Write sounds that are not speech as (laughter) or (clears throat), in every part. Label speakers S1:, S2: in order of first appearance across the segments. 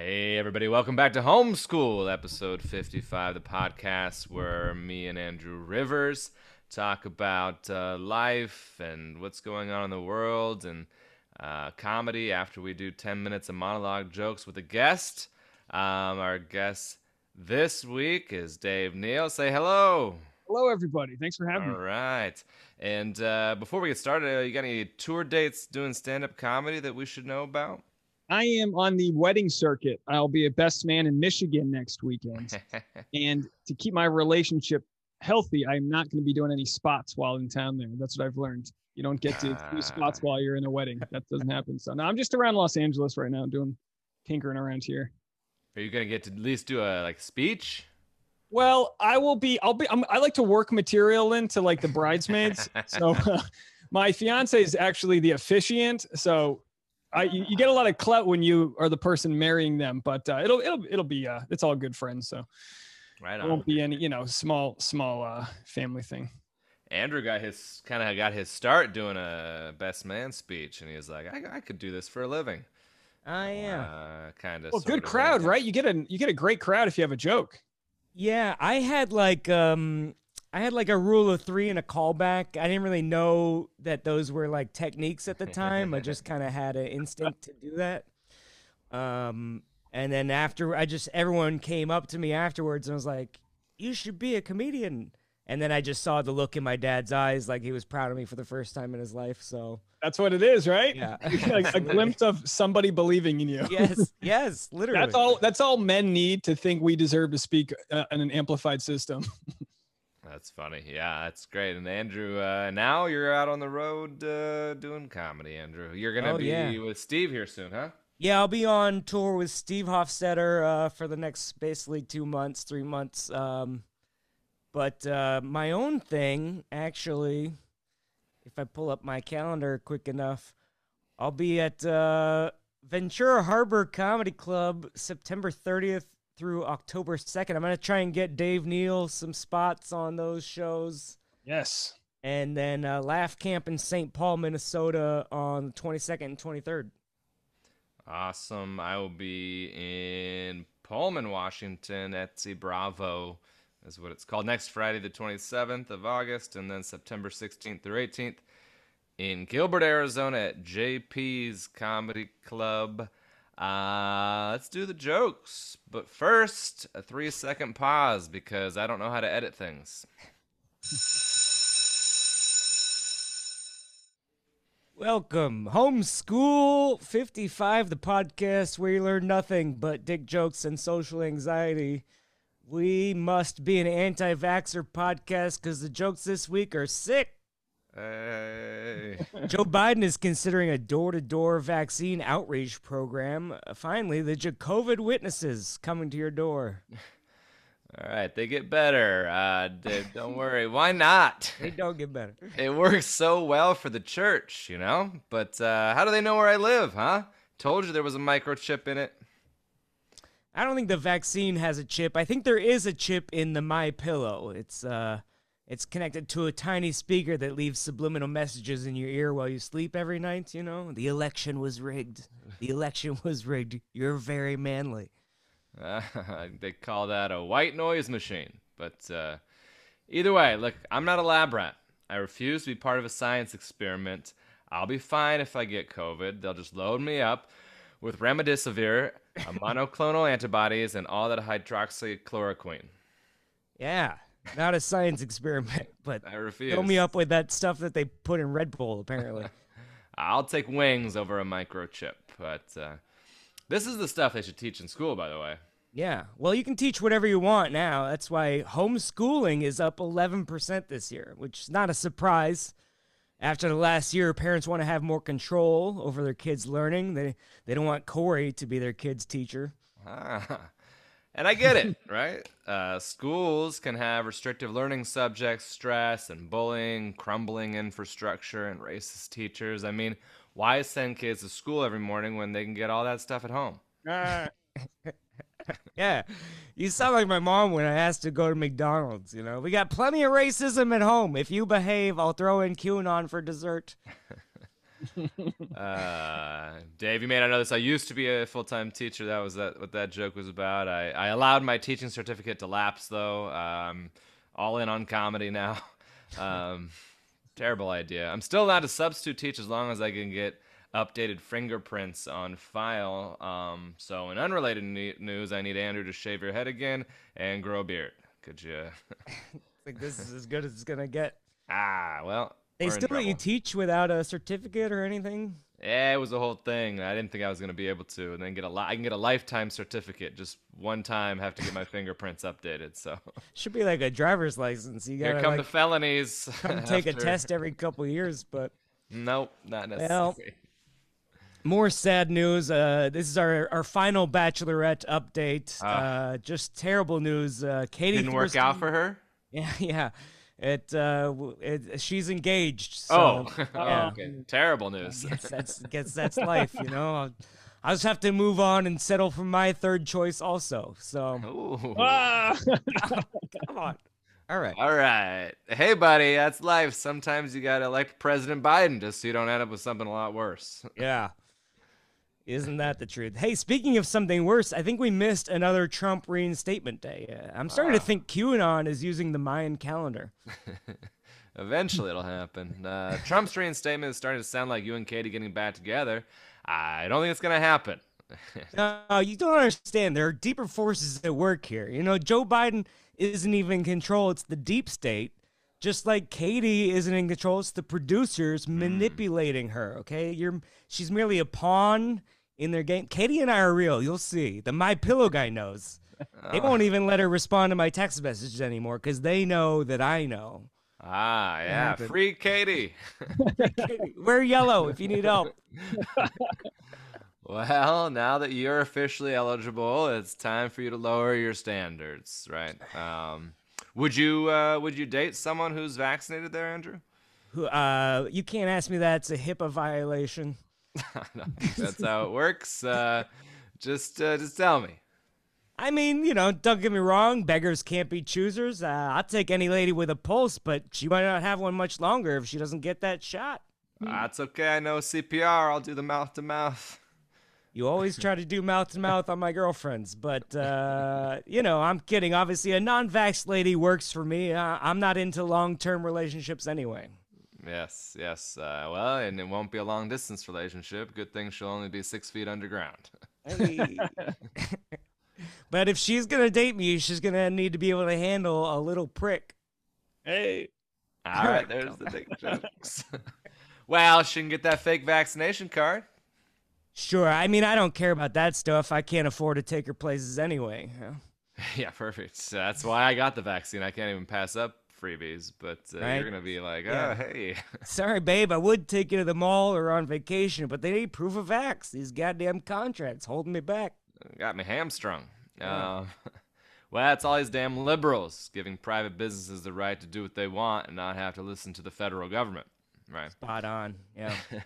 S1: Hey, everybody, welcome back to Homeschool, episode 55, the podcast where me and Andrew Rivers talk about uh, life and what's going on in the world and uh, comedy after we do 10 minutes of monologue jokes with a guest. Um, our guest this week is Dave Neal. Say hello.
S2: Hello, everybody. Thanks for having
S1: All
S2: me.
S1: All right. And uh, before we get started, uh, you got any tour dates doing stand up comedy that we should know about?
S2: I am on the wedding circuit. I'll be a best man in Michigan next weekend. (laughs) and to keep my relationship healthy, I'm not going to be doing any spots while in town there. That's what I've learned. You don't get to do spots while you're in a wedding. That doesn't happen. So now I'm just around Los Angeles right now doing tinkering around here.
S1: Are you going to get to at least do a like speech?
S2: Well, I will be. I'll be. I'm, I like to work material into like the bridesmaids. (laughs) so (laughs) my fiance is actually the officiant. So I you, you get a lot of clout when you are the person marrying them. But uh, it'll it'll it'll be. Uh, it's all good friends. So
S1: Right
S2: it won't be any you know small small uh, family thing.
S1: Andrew got his kind of got his start doing a best man speech, and he was like, "I, I could do this for a living."
S3: I am.
S1: Uh, kind of.
S2: Well, good crowd, right? You get a you get a great crowd if you have a joke.
S3: yeah, I had like um I had like a rule of 3 and a callback. I didn't really know that those were like techniques at the time. I just kind of had an instinct to do that. Um and then after I just everyone came up to me afterwards and was like, "You should be a comedian." And then I just saw the look in my dad's eyes like he was proud of me for the first time in his life. So,
S2: That's what it is, right?
S3: yeah. (laughs)
S2: like a glimpse of somebody believing in you. (laughs)
S3: yes, (laughs) yes, literally.
S2: That's all. That's all men need to think we deserve to speak uh, in an amplified system.
S1: That's funny. Yeah, that's great. And Andrew, uh, now you're out on the road uh, doing comedy. Andrew, you're gonna
S3: Oh,
S1: be
S3: yeah.
S1: with Steve here soon, huh?
S3: Yeah, I'll be on tour with Steve Hofstetter uh, for the next basically two months, three months. Um, but uh, my own thing, actually, if I pull up my calendar quick enough, I'll be at uh, Ventura Harbor Comedy Club September 30th through October 2nd. I'm going to try and get Dave Neal some spots on those shows.
S2: Yes.
S3: And then uh, Laugh Camp in St. Paul, Minnesota on the 22nd and 23rd.
S1: Awesome. I will be in Pullman, Washington. at Etsy Bravo is what it's called. Next Friday, the 27th of August, and then September 16th through 18th in Gilbert, Arizona at JP's Comedy Club. Uh, let's do the jokes. But first, a three second pause because I don't know how to edit things.
S3: Welcome, Homeschool 55, the podcast where you learn nothing but dick jokes and social anxiety. We must be an anti vaxxer podcast because the jokes this week are sick.
S1: Hey.
S3: Joe Biden is considering a door to door vaccine outreach program. Finally, the COVID witnesses coming to your door. (laughs)
S1: All right, they get better. Uh, don't worry. Why not? (laughs)
S3: They don't get better. (laughs)
S1: It works so well for the church, you know? But uh, how do they know where I live, huh? Told you there was a microchip in it.
S3: I don't think the vaccine has a chip. I think there is a chip in the My Pillow. It's uh it's connected to a tiny speaker that leaves subliminal messages in your ear while you sleep every night, you know? The election was rigged. The election (laughs) was rigged. You're very manly.
S1: Uh, (laughs) they call that a white noise machine. But uh, either way, look, I'm not a lab rat. I refuse to be part of a science experiment. I'll be fine if I get COVID. They'll just load me up with remdesivir, (laughs) monoclonal antibodies, and all that hydroxychloroquine.
S3: Yeah. Not a science experiment, (laughs) but
S1: I refuse.
S3: fill me up with that stuff that they put in Red Bull, apparently. (laughs)
S1: I'll take wings over a microchip. But uh, this is the stuff they should teach in school, by the way.
S3: Yeah. Well, you can teach whatever you want now. That's why homeschooling is up 11% this year, which is not a surprise. After the last year, parents want to have more control over their kids' learning. They they don't want Corey to be their kid's teacher.
S1: Ah. And I get it, right? Uh, schools can have restrictive learning subjects, stress and bullying, crumbling infrastructure, and racist teachers. I mean, why send kids to school every morning when they can get all that stuff at home?
S2: Ah, (laughs)
S3: Yeah. You sound like my mom when I asked to go to McDonald's, you know. We got plenty of racism at home. If you behave, I'll throw in QAnon for dessert. (laughs)
S1: uh, Dave, you may not know this. I used to be a full-time teacher. That was that what that joke was about. I, I allowed my teaching certificate to lapse though. Um, all in on comedy now. (laughs) Um, terrible idea. I'm still allowed to substitute teach as long as I can get updated fingerprints on file. Um, so in unrelated ne- news, I need Andrew to shave your head again and grow a beard. Could you? (laughs)
S3: like this is as good as it's gonna get.
S1: ah, well.
S3: They still let you teach without a certificate or anything.
S1: Yeah, it was a whole thing. I didn't think I was gonna be able to, and then get a li- I can get a lifetime certificate. Just one time, have to get my (laughs) fingerprints updated. So
S3: Should be like a driver's license. You
S1: here
S3: gotta
S1: come
S3: like,
S1: the felonies.
S3: come (laughs) take a test every couple years. But
S1: Nope, not necessary.
S3: Well, more sad news. Uh, this is our, our final Bachelorette update.
S1: Ah.
S3: uh, just terrible news. Uh, Katie
S1: Didn't work out for her. (laughs)
S3: Yeah, yeah. It, uh, it she's engaged. So,
S1: oh, (laughs)
S3: yeah.
S1: okay. Terrible news.
S3: guess that's (laughs) guess that's life, you know. I'll, I'll just have to move on and settle for my third choice also. So
S1: Ooh.
S2: Ah! (laughs)
S3: come on. All right.
S1: All right. Hey, buddy, that's life. Sometimes you got to elect President Biden just so you don't end up with something a lot worse.
S3: Yeah. Isn't that the truth? Hey, speaking of something worse, I think we missed another Trump reinstatement day. Uh, I'm starting to think QAnon is using the Mayan calendar. (laughs)
S1: Eventually, it'll happen. Uh, Trump's reinstatement is starting to sound like you and Katie getting back together. I don't think it's going to happen. (laughs)
S3: No, you don't understand. There are deeper forces at work here. You know, Joe Biden isn't even in control, it's the deep state. Just like Katie isn't in control, it's the producers manipulating her, okay? You're she's merely a pawn in their game. Katie and I are real, you'll see. The My Pillow guy knows. (laughs) They won't even let her respond to my text messages anymore because they know that I know.
S1: Ah, yeah.
S3: happened?
S1: Free Katie.
S3: Katie, (laughs) (laughs) wear yellow if you need help.
S1: Well, now that you're officially eligible, it's time for you to lower your standards, right? Um, would you uh, would you date someone who's vaccinated there, Andrew?
S3: Who- Uh, you can't ask me that. It's a HIPAA violation. (laughs)
S1: That's how it works. Uh, just uh, just tell me.
S3: I mean, you know, don't get me wrong, beggars can't be choosers. Uh, I'll take any lady with a pulse, but she might not have one much longer if she doesn't get that shot.
S1: That's okay. I know CPR. I'll do the mouth to mouth.
S3: You always try to do mouth to mouth on my girlfriends, but, uh, you know, I'm kidding. Obviously, a non vax lady works for me. Uh, I'm not into long term relationships anyway.
S1: Yes, yes. Uh, well, and it won't be a long distance relationship. Good thing she'll only be six feet underground.
S3: Hey. (laughs) but if she's going to date me, she's going to need to be able to handle a little prick.
S2: hey.
S1: All right, (laughs) there's the dick jokes. (laughs) well, she can get that fake vaccination card.
S3: Sure, I mean, I don't care about that stuff. I can't afford to take her places anyway. you know?
S1: Yeah, perfect. That's why I got the vaccine. I can't even pass up freebies, but uh,
S3: Right.
S1: you're gonna be like, oh,
S3: Yeah.
S1: hey. (laughs)
S3: Sorry, babe, I would take you to the mall or on vacation, but they need proof of X. These goddamn contracts holding me back.
S1: got me hamstrung. Uh, (laughs) well, that's all these damn liberals giving private businesses the right to do what they want and not have to listen to the federal government. Right.
S3: Spot on. Yeah. (laughs)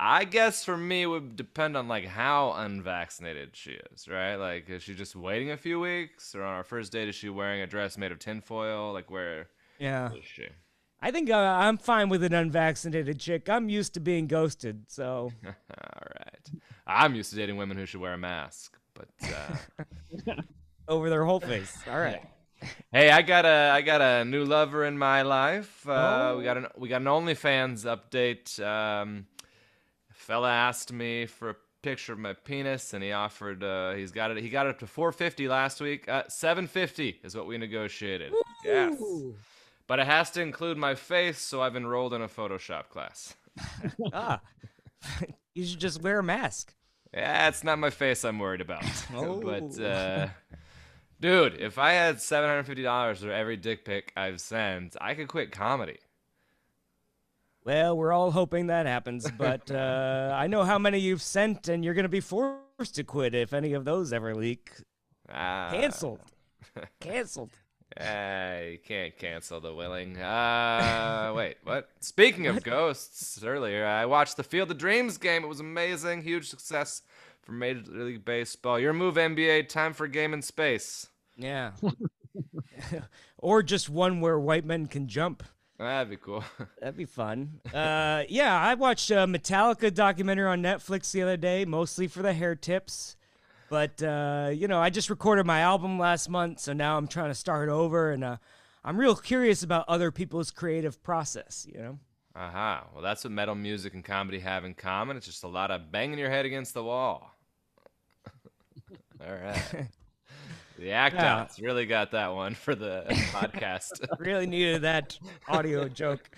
S1: I guess for me it would depend on like how unvaccinated she is, right? Like is she just waiting a few weeks, or on our first date is she wearing a dress made of tinfoil? Like where
S3: Yeah.
S1: is she?
S3: I think uh, I'm fine with an unvaccinated chick. I'm used to being ghosted, so. (laughs)
S1: All right. I'm used to dating women who should wear a mask, but uh, (laughs)
S3: Over their whole face. All right.
S1: hey, I got a I got a new lover in my life. Uh, We
S3: Oh.
S1: got an we got an OnlyFans update. Um, fella asked me for a picture of my penis, and he offered. Uh, he's got it. He got it up to 450 last week. Uh, 750 is what we negotiated. Yes, but it has to include my face, so I've enrolled in a Photoshop class. (laughs)
S3: Ah. (laughs) you should just wear a mask.
S1: Yeah, it's not my face I'm worried about. (laughs)
S3: Oh.
S1: but uh dude, if I had seven hundred fifty dollars for every dick pic I've sent, I could quit comedy.
S3: Well, we're all hoping that happens, (laughs) but uh, I know how many you've sent, and you're going to be forced to quit if any of those ever leak.
S1: Ah,
S3: Canceled. (laughs) Canceled.
S1: eh, you can't cancel the willing. Uh wait, what? Speaking of ghosts, earlier I watched the Field of Dreams game. It was amazing, huge success for Major League Baseball. Your move, NBA. Time for a game in space.
S3: Yeah. (laughs) or just one where white men can jump.
S1: That'd be cool. (laughs)
S3: That'd be fun. Uh, yeah, I watched a Metallica documentary on Netflix the other day, mostly for the hair tips. But uh, you know, I just recorded my album last month, so now I'm trying to start over, and uh, I'm real curious about other people's creative process. You know.
S1: Aha. Well, that's what metal music and comedy have in common. It's just a lot of banging your head against the wall. (laughs) All right. (laughs) The act
S3: Yeah.
S1: outs really got that one for the podcast. (laughs)
S3: really needed that audio joke.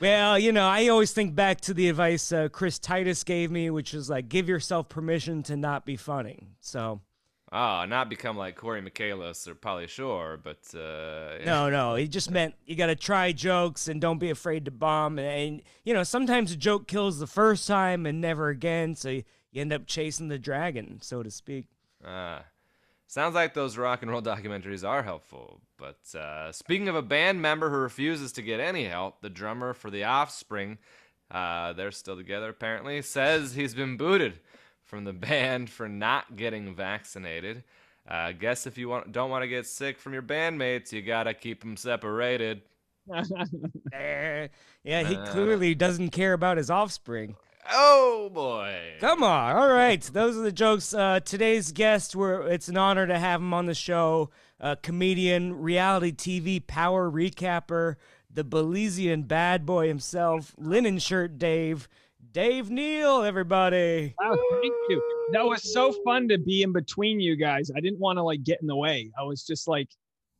S3: Well, you know, I always think back to the advice uh, Chris Titus gave me, which is like, give yourself permission to not be funny. So,
S1: oh, not become like Corey Michaelis or Pauly Shore, but uh, yeah.
S3: no, no, he just meant you got to try jokes and don't be afraid to bomb. And, and, you know, sometimes a joke kills the first time and never again. So you, you end up chasing the dragon, so to speak.
S1: Ah, sounds like those rock and roll (laughs) documentaries are helpful. But uh, speaking of a band member who refuses to get any help, the drummer for The Offspring, uh, they're still together apparently, says he's been booted from the (laughs) band for not getting vaccinated. Uh, guess if you want, don't want to get sick from your bandmates, you gotta keep them separated. (laughs)
S3: Eh, yeah, he
S1: Uh.
S3: clearly doesn't care about his offspring.
S1: Oh boy!
S3: Come on. All right. Those are the jokes. Uh, today's guest, were it's an honor to have him on the show. Uh, comedian, reality TV power recapper, the Belizean bad boy himself, linen shirt Dave. Dave Neal, everybody.
S2: Wow, thank you. That was so fun to be in between you guys. I didn't want to like get in the way. I was just like,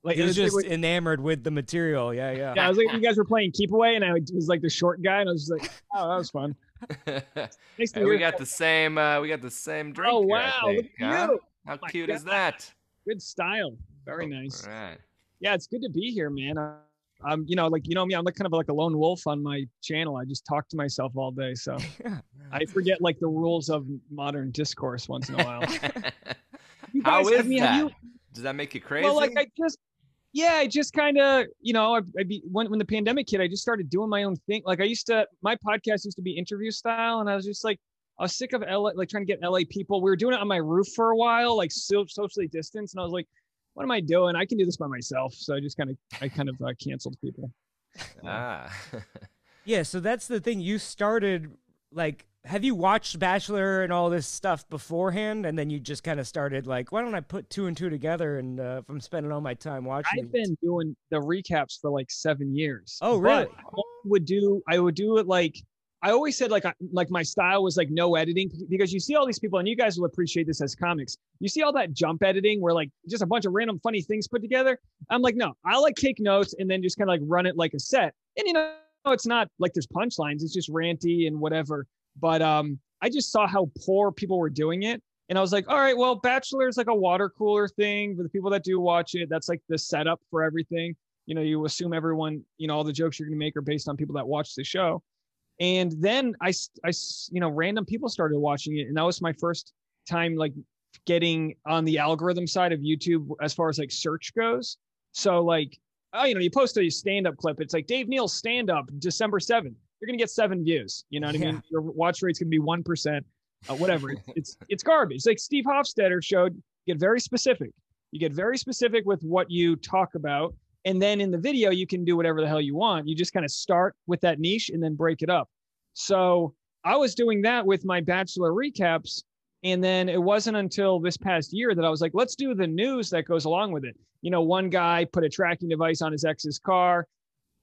S2: like
S3: He was
S2: was-
S3: just
S2: was-
S3: enamored with the material. Yeah, yeah.
S2: yeah, I was like, you guys were playing keep away, and I was like the short guy, and I was just like, oh, that was fun. Nice (laughs)
S1: Hey, we got the same. Uh, we got the same drink.
S2: Oh
S1: here,
S2: wow,
S1: think,
S2: look at
S1: huh?
S2: you.
S1: How
S2: my
S1: cute is that?
S2: Good style. Very nice.
S1: All right.
S2: Yeah, it's good to be here, man. Uh, Um, you know, like you know me, I'm like kind of like a lone wolf on my channel. I just talk to myself all day, so (laughs) I forget like the rules of modern discourse once in a while. (laughs) You guys-
S1: is
S2: I mean,
S1: that?
S2: you-
S1: Does that make you crazy?
S2: Well, like I just, yeah, I just kind of, you know, I, I be when when the pandemic hit, I just started doing my own thing. Like I used to, my podcast used to be interview style, and I was just like, I was sick of LA, like trying to get LA people. We were doing it on my roof for a while, like so socially distanced, and I was like, what am I doing? I can do this by myself. So I just kind of, I kind of uh, canceled people. (laughs)
S1: ah. (laughs)
S3: Yeah, so that's the thing. You started like have you watched Bachelor and all this stuff beforehand and then you just kind of started like why don't I put two and two together and uh, if I'm spending all my time watching
S2: I've been doing the recaps for like seven years.
S3: Oh,
S2: but? I would do I would do it like I always said like I, like my style was like no editing because you see all these people and you guys will appreciate this as comics. You see all that jump editing where like just a bunch of random funny things put together. I'm like no, I like take notes and then just kind of like run it like a set. And you know it's not like there's punchlines. It's just ranty and whatever. But um I just saw how poor people were doing it. And I was like, all right, well, Bachelor is like a water cooler thing for the people that do watch it. That's like the setup for everything. You know, you assume everyone, you know, all the jokes you're going to make are based on people that watch the show. And then I, I, you know, random people started watching it. And that was my first time like getting on the algorithm side of YouTube as far as like search goes. So, like, oh, you know, you post a stand up clip, it's like Dave Neal's stand up December 7th. You're going to get seven views. You know what I mean? Your watch rate's to be 1% uh, whatever. It's, it's it's garbage. Like Steve Hofstetter showed, get very specific. You get very specific with what you talk about, and then in the video you can do whatever the hell you want. You just kind of start with that niche and then break it up. So I was doing that with my bachelor recaps, and then it wasn't until this past year that I was like, let's do the news that goes along with it. You know, one guy put a tracking device on his ex's car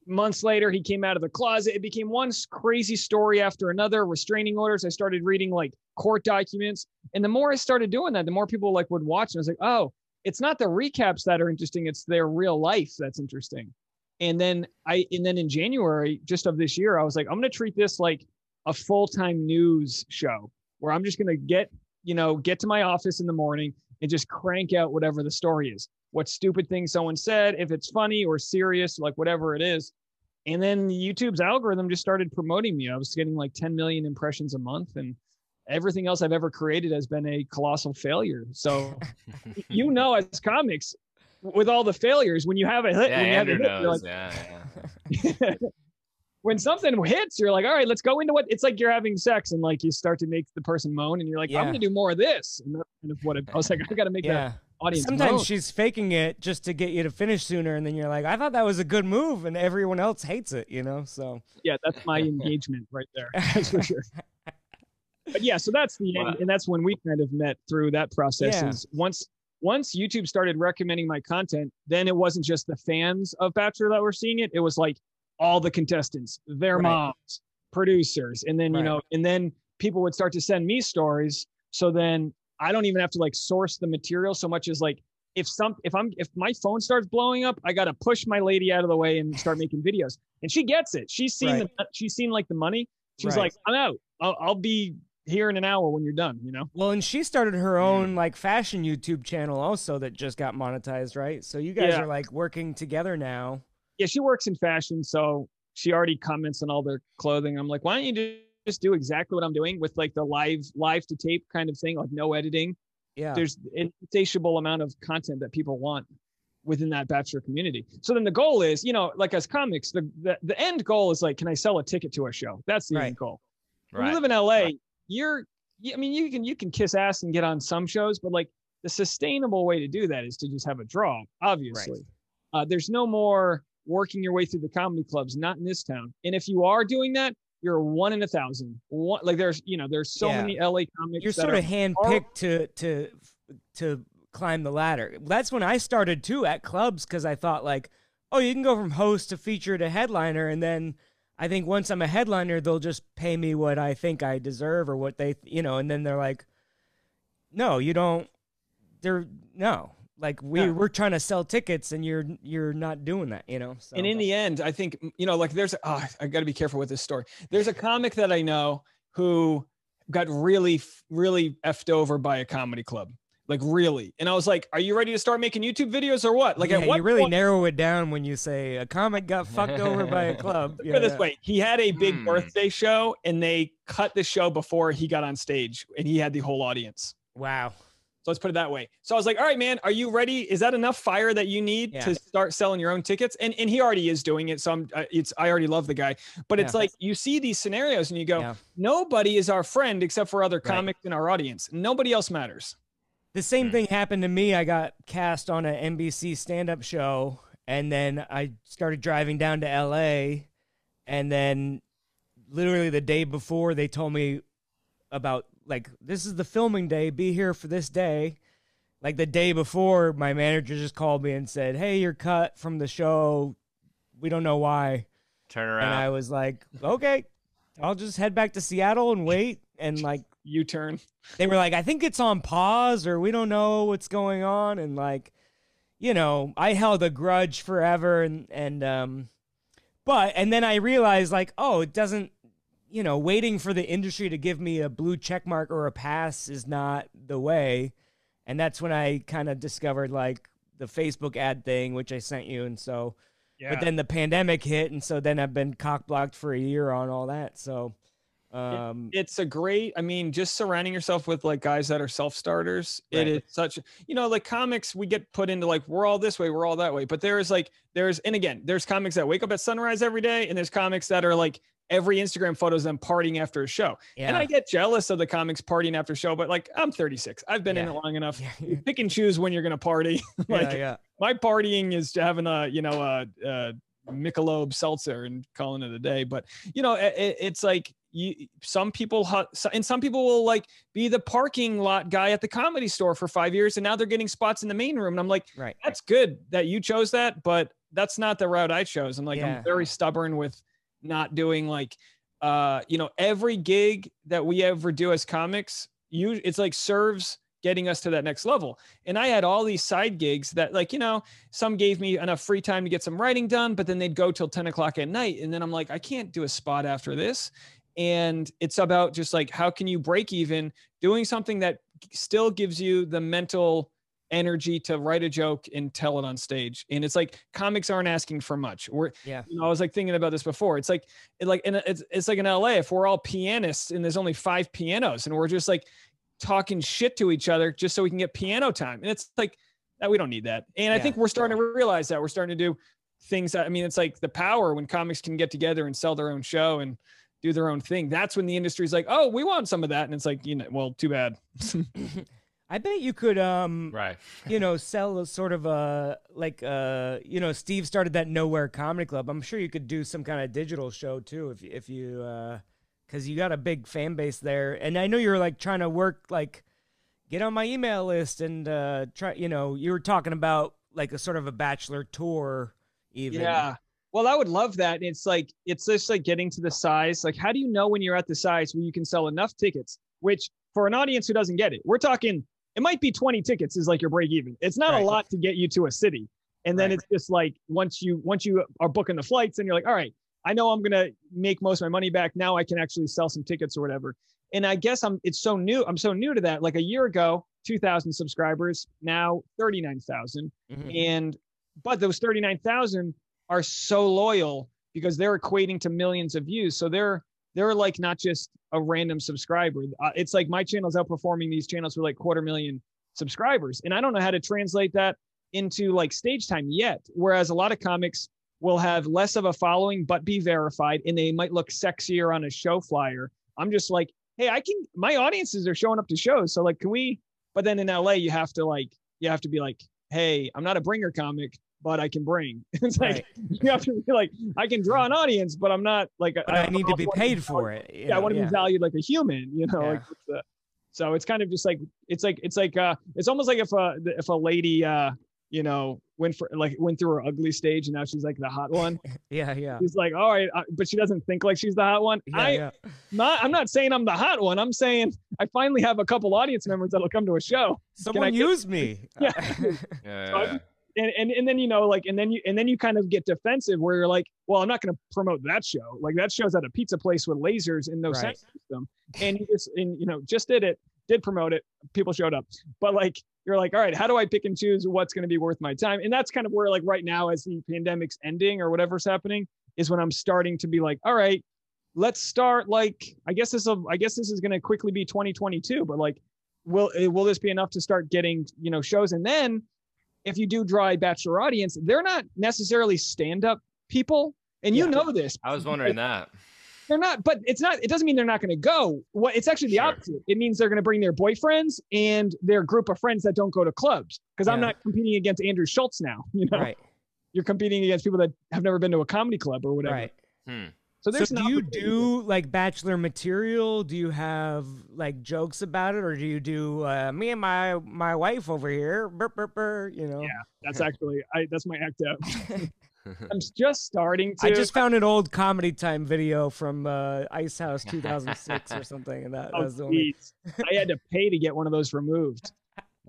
S2: months later he came out of the closet. It became one crazy story after another restraining orders. I started reading like court documents. And the more i started doing that the more people like would watch and i was like oh it's not the recaps that are interesting it's their real life that's interesting. And then i and then in january just of this year i was like i'm going to treat this like a full-time news show where i'm just going to get you know get to my office in the morning and just crank out whatever the story is what stupid thing someone said if it's funny or serious like whatever it is and then YouTube's algorithm just started promoting me. I was getting like 10 million impressions a month, and everything else I've ever created has been a colossal failure. So, (laughs) you know, as comics, with all the failures, when you have a hit,
S1: yeah,
S2: when you have a hit,
S1: knows.
S2: like,
S1: yeah, yeah. (laughs)
S2: when something hits, you're like, all right, let's go into what it's like you're having sex, and like you start to make the person moan, and you're like, I'm gonna do more of this, and that's kind of what it, I was like, I got to make
S3: yeah.
S2: Audience.
S3: Sometimes
S2: most.
S3: she's faking it just to get you to finish sooner, and then you're like, I thought that was a good move, and everyone else hates it, you know. So
S2: yeah, that's my engagement right there. (laughs) That's for sure. But yeah, so that's the end, and that's when we kind of met through that process.
S3: Yeah.
S2: Is once once YouTube started recommending my content, then it wasn't just the fans of Bachelor that were seeing it. It was like all the contestants, their
S3: Right.
S2: moms, producers, and then you know, and then people would start to send me stories. So then I don't even have to like source the material so much as like if some if I'm if my phone starts blowing up, I gotta push my lady out of the way and start making videos. And she gets it. She's seen
S3: Right.
S2: the she's seen like the money. She's
S3: Right.
S2: like, I'm out. I'll, I'll be here in an hour when you're done. You know.
S3: Well, and she started her own mm. like fashion YouTube channel also that just got monetized, right? So you guys
S2: Yeah.
S3: are like working together now.
S2: Yeah, she works in fashion, so she already comments on all their clothing. I'm like, why don't you do- just do exactly what I'm doing with like the live live to tape kind of thing, like no editing.
S3: Yeah.
S2: There's an insatiable amount of content that people want within that bachelor community. So then the goal is, you know, like as comics, the the, the end goal is like, can I sell a ticket to a show? That's the
S3: Right.
S2: end goal. When
S1: Right.
S2: you live in LA, you're I mean, you can you can kiss ass and get on some shows, but like the sustainable way to do that is to just have a draw, obviously. Uh, there's no more working your way through the comedy clubs, not in this town. And if you are doing that, you're one in a thousand. One like there's you know, there's so
S3: Yeah.
S2: many LA comics.
S3: You're sort of handpicked to to to climb the ladder. That's when I started too at clubs because I thought like, oh, you can go from host to feature to headliner, and then I think once I'm a headliner, they'll just pay me what I think I deserve or what they, you know, and then they're like, no, you don't. They're no. Like we
S2: Yeah.
S3: we're trying to sell tickets and you're you're not doing that, you know. So
S2: And in the end, I think you know, like there's oh, I got to be careful with this story. There's a comic that I know who got really, really effed over by a comedy club, like really. And I was like, "Are you ready to start making YouTube videos or what?" Like,
S3: yeah,
S2: at what
S3: you really
S2: point-
S3: narrow it down when you say a comic got fucked over by a club. (laughs)
S2: Put it this way: he had a big
S1: Hmm.
S2: birthday show, and they cut the show before he got on stage, and he had the whole audience.
S3: Wow.
S2: So let's put it that way. So I was like, all right, man, are you ready? Is that enough fire that you need
S3: Yeah.
S2: to start selling your own tickets? And and he already is doing it. So I'm uh, it's I already love the guy. But it's
S3: Yeah.
S2: like you see these scenarios and you go,
S3: Yeah.
S2: nobody is our friend except for other
S3: Right.
S2: comics in our audience. Nobody else matters.
S3: The same
S1: Hmm.
S3: thing happened to me. I got cast on an NBC stand up show, and then I started driving down to LA. And then, literally, the day before, they told me about, like, this is the filming day, be here for this day. Like, the day before, my manager just called me and said, Hey, you're cut from the show. We don't know why.
S1: Turn around.
S3: And I was like, Okay, I'll just head back to Seattle and wait. And, like,
S2: U turn.
S3: they were like, I think it's on pause or we don't know what's going on. And like, you know, I held a grudge forever and, and, um, but, and then I realized like, oh, it doesn't, you know, waiting for the industry to give me a blue check mark or a pass is not the way. And that's when I kind of discovered like the Facebook ad thing, which I sent you. And so,
S2: Yeah.
S3: but then the pandemic hit. And so then I've been cock blocked for a year on all that. So, um,
S2: it's a great i mean just surrounding yourself with like guys that are self-starters it
S3: Right.
S2: is such you know like comics we get put into like we're all this way we're all that way but there's like there's and again there's comics that wake up at sunrise every day and there's comics that are like every instagram photo is them partying after a show
S3: yeah.
S2: and i get jealous of the comics partying after a show but like i'm 36 i've been in it long enough
S3: yeah,
S2: you pick and choose when you're gonna party (laughs) like
S3: yeah, yeah.
S2: my partying is having a you know a, a Michelob seltzer and calling it a day. But you know, it, it- it's like you. Some people and some people will like be the parking lot guy at the comedy store for five years, and now they're getting spots in the main room. And I'm like,
S3: Right.
S2: that's good that you chose that, but that's not the route I chose. I'm like,
S3: Yeah.
S2: I'm very stubborn with not doing like, uh, you know, every gig that we ever do as comics, you it's like serves getting us to that next level. And I had all these side gigs that, like, you know, some gave me enough free time to get some writing done, but then they'd go till 10 o'clock at night. And then I'm like, I can't do a spot after this. And it's about just like, how can you break even doing something that still gives you the mental energy to write a joke and tell it on stage? And it's like comics aren't asking for much. We're,
S3: Yeah.
S2: you know, I was like thinking about this before. It's like, it like, and it's, it's like in LA, if we're all pianists and there's only five pianos and we're just like talking shit to each other just so we can get piano time. And it's like that we don't need that. And I think we're starting to realize that we're starting to do things that I mean, it's like the power when comics can get together and sell their own show and do their own thing. That's when the industry's like, oh, we want some of that. And it's like, you know, well, too bad. (laughs) (laughs)
S3: I bet you could, um,
S1: Right. (laughs)
S3: you know, sell a sort of a like, uh, you know, Steve started that Nowhere Comedy Club. I'm sure you could do some kind of digital show too if if you, uh, because you got a big fan base there, and I know you're like trying to work like get on my email list and uh, try. You know, you were talking about like a sort of a bachelor tour, even.
S2: Yeah. Well, I would love that. It's like it's just like getting to the size. Like, how do you know when you're at the size where you can sell enough tickets? Which for an audience who doesn't get it, we're talking it might be 20 tickets is like your break even. It's not
S3: Right.
S2: a lot to get you to a city. And then
S3: Right.
S2: it's just like once you once you are booking the flights and you're like, all right, I know I'm gonna make most of my money back. Now I can actually sell some tickets or whatever. And I guess I'm it's so new. I'm so new to that. Like a year ago, 2,000 subscribers, now 39,000
S3: Mhm.
S2: and but those 39,000 are so loyal because they're equating to millions of views so they're they're like not just a random subscriber. Uh, it's like my channel's outperforming these channels for like quarter million subscribers and i don't know how to translate that into like stage time yet whereas a lot of comics will have less of a following but be verified and they might look sexier on a show flyer. I'm just like hey i can my audiences are showing up to shows so like can we but then in la you have to like you have to be like hey i'm not a bringer comic but i can bring (laughs) it's like
S3: Right. (laughs)
S2: you have to be like i can draw an audience but i'm not like
S3: But I need to be paid for it. you
S2: yeah, I want to be valued like a human, you know. Like
S3: Yeah.
S2: what's the, so it's kind of just like it's like it's like uh it's almost like if a if a lady uh you know went for like went through her ugly stage and now she's like the hot one. (laughs)
S3: Yeah, yeah.
S2: She's like, all right, uh, but she doesn't think like she's the hot one.
S3: Yeah,
S2: I
S3: yeah.
S2: not I'm not saying I'm the hot one. I'm saying I finally have a couple audience members that'll come to a show.
S3: Someone
S2: get-
S3: use me.
S2: Yeah.
S1: Yeah.
S2: So I- And, and and then you know like and then you and then you kind of get defensive where you're like well i'm not going to promote that show. Like that show's at a pizza place with lasers and no
S3: Right.
S2: sound system and you just and you know just did it did promote it people showed up. But like you're like all right how do i pick and choose what's going to be worth my time? And that's kind of where like right now as the pandemic's ending or whatever's happening is when i'm starting to be like all right let's start like i guess this will i guess this is going to quickly be 2022 but like will will this be enough to start getting you know shows? And then if you do draw a bachelor audience they're not necessarily stand-up people and you
S3: Yeah.
S2: know this
S1: I was wondering that.
S2: they're not but it's not it doesn't mean they're not going to go what it's actually the
S1: Sure.
S2: opposite it means they're going to bring their boyfriends and their group of friends that don't go to clubs because i'm not competing against andrew schulz now (laughs) you know
S3: Right,
S2: you're competing against people that have never been to a comedy club or whatever
S3: right.
S1: Hmm.
S2: So
S3: So
S2: there's an
S3: do you do like bachelor material? Do you have like jokes about it, or do you do uh, me and my my wife over here? Burr, burr, burr, you know.
S2: Yeah, that's (laughs) actually I that's my act out (laughs) (laughs) i'm just starting to
S3: I just found an old comedy time video from uh, Ice House 2006 or something, and that, that
S2: oh,
S3: was the only.
S2: i had to pay to get one of those removed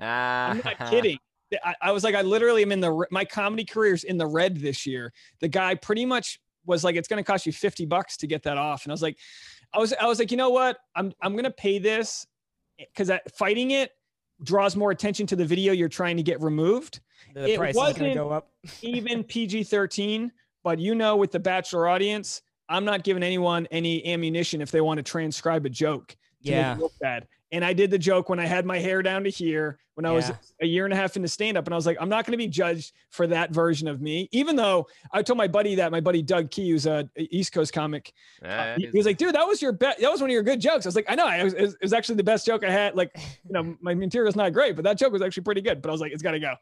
S1: Ah.
S2: I'm not kidding. I, I was like, I literally am in the my comedy career's in the red this year. The guy pretty much was like, it's going to cost you fifty bucks to get that off, and I was like, I was I was like, you know what? I'm I'm going to pay this because fighting it draws more attention to the video you're trying to get removed.
S3: The
S2: It
S3: price is going
S2: wasn't-
S3: to go up. (laughs)
S2: Even PG thirteen, but you know, with the Bachelor audience, I'm not giving anyone any ammunition if they want to transcribe a joke.
S3: Yeah.
S2: it look bad. And I did the joke when I had my hair down to here when I was a year and a half into stand up. And I was like, I'm not going to be judged for that version of me. Even though I told my buddy that, my buddy Doug Key, who's a East Coast comic, uh, he, was like, dude, that was your best. That was one of your good jokes. I was like, I know. I was, it was- actually the best joke I had. Like, you know, my material's not great, but that joke was actually pretty good. But I was like, it's got to go.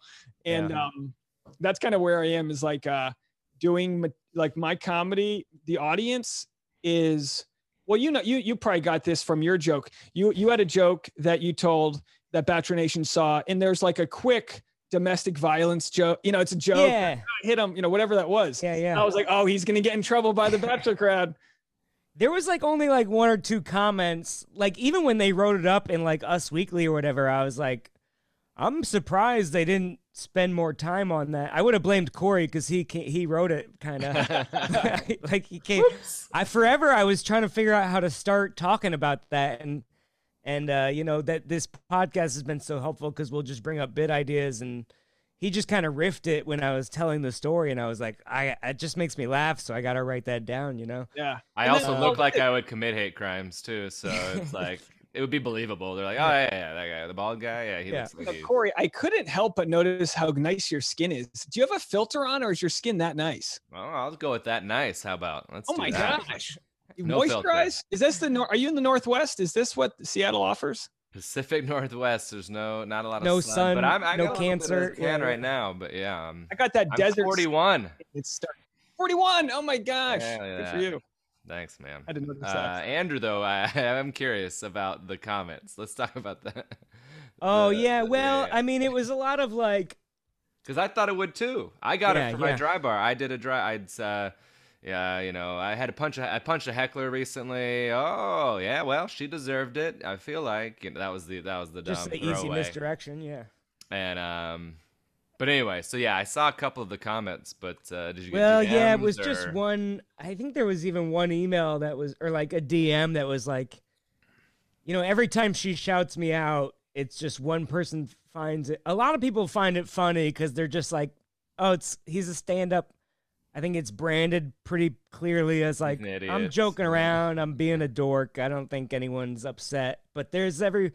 S2: And
S3: Yeah.
S2: um, that's kind of where I am is like uh, doing like my comedy. The audience is well, you know, you you probably got this from your joke. You you had a joke that you told that Bachelor Nation saw, and there's like a quick domestic violence joke. You know, it's a joke.
S3: Yeah,
S2: Hit him. You know, whatever that was.
S3: yeah, yeah.
S2: I was like, oh, he's gonna get in trouble by the Bachelor crowd.
S3: There was like only like one or two comments. Like even when they wrote it up in like Us Weekly or whatever, I was like, I'm surprised they didn't spend more time on that. I would have blamed Corey because he ca- he wrote it kind of (laughs) (laughs) like he came. I forever I was trying to figure out how to start talking about that and and uh, you know that this podcast has been so helpful because we'll just bring up bit ideas and he just kind of riffed it when I was telling the story and I was like, I it just makes me laugh, so I got to write that down, you know.
S2: Yeah.
S1: I
S2: And then-
S1: also look like I would commit hate crimes too, so it's (laughs) like it would be believable. They're like, oh yeah, yeah, that guy, the bald guy, yeah, he
S3: Yeah.
S1: looks like
S2: So. Corey, I couldn't help but notice how nice your skin is. Do you have a filter on, or is your skin that nice?
S1: Well, I'll go with that. Nice. How about? Let's
S2: Oh
S1: do
S2: my
S1: that.
S2: gosh! (laughs) You
S1: No filter.
S2: moisturize? Is this the nor- Are you in the Northwest? Is this what Seattle offers?
S1: Pacific Northwest. There's no not a lot of
S3: No
S1: sun,
S3: sun,
S1: but I'm I
S3: no
S1: got a of
S3: cancer,
S1: tan
S3: yeah.
S1: right now. But yeah, I'm,
S2: I got that
S1: I'm
S2: desert.
S1: 41.
S2: It's start- 41. Oh my gosh.
S1: Yeah,
S2: Good for
S1: yeah.
S2: you.
S1: Thanks, man.
S2: I didn't notice
S1: Uh,
S2: that.
S1: Andrew, though, I (laughs) I'm curious about the comments. Let's talk about that. (laughs)
S3: Oh yeah, well, I
S1: I
S3: mean, it was a lot of like,
S1: because I thought it would too. I got
S3: Yeah,
S1: it for my dry bar. I did a dry. I'd uh, yeah, you know, I had to punch. A, I punched a heckler recently. Oh yeah, well, she deserved it. I feel like you know, that was the that was the
S3: just
S1: dumb
S3: the easy misdirection. Yeah.
S1: And um, but anyway, so yeah, I saw a couple of the comments, but uh, did you get
S3: Well, yeah, it
S1: DMs
S3: was just one. I think there was even one email that was, or like a DM that was like, you know, every time she shouts me out, it's just one person finds it. A lot of people find it funny because they're just like, oh, it's he's a stand up. I think it's branded pretty clearly as like, I'm joking around, I'm being a dork. I don't think anyone's upset. But there's every,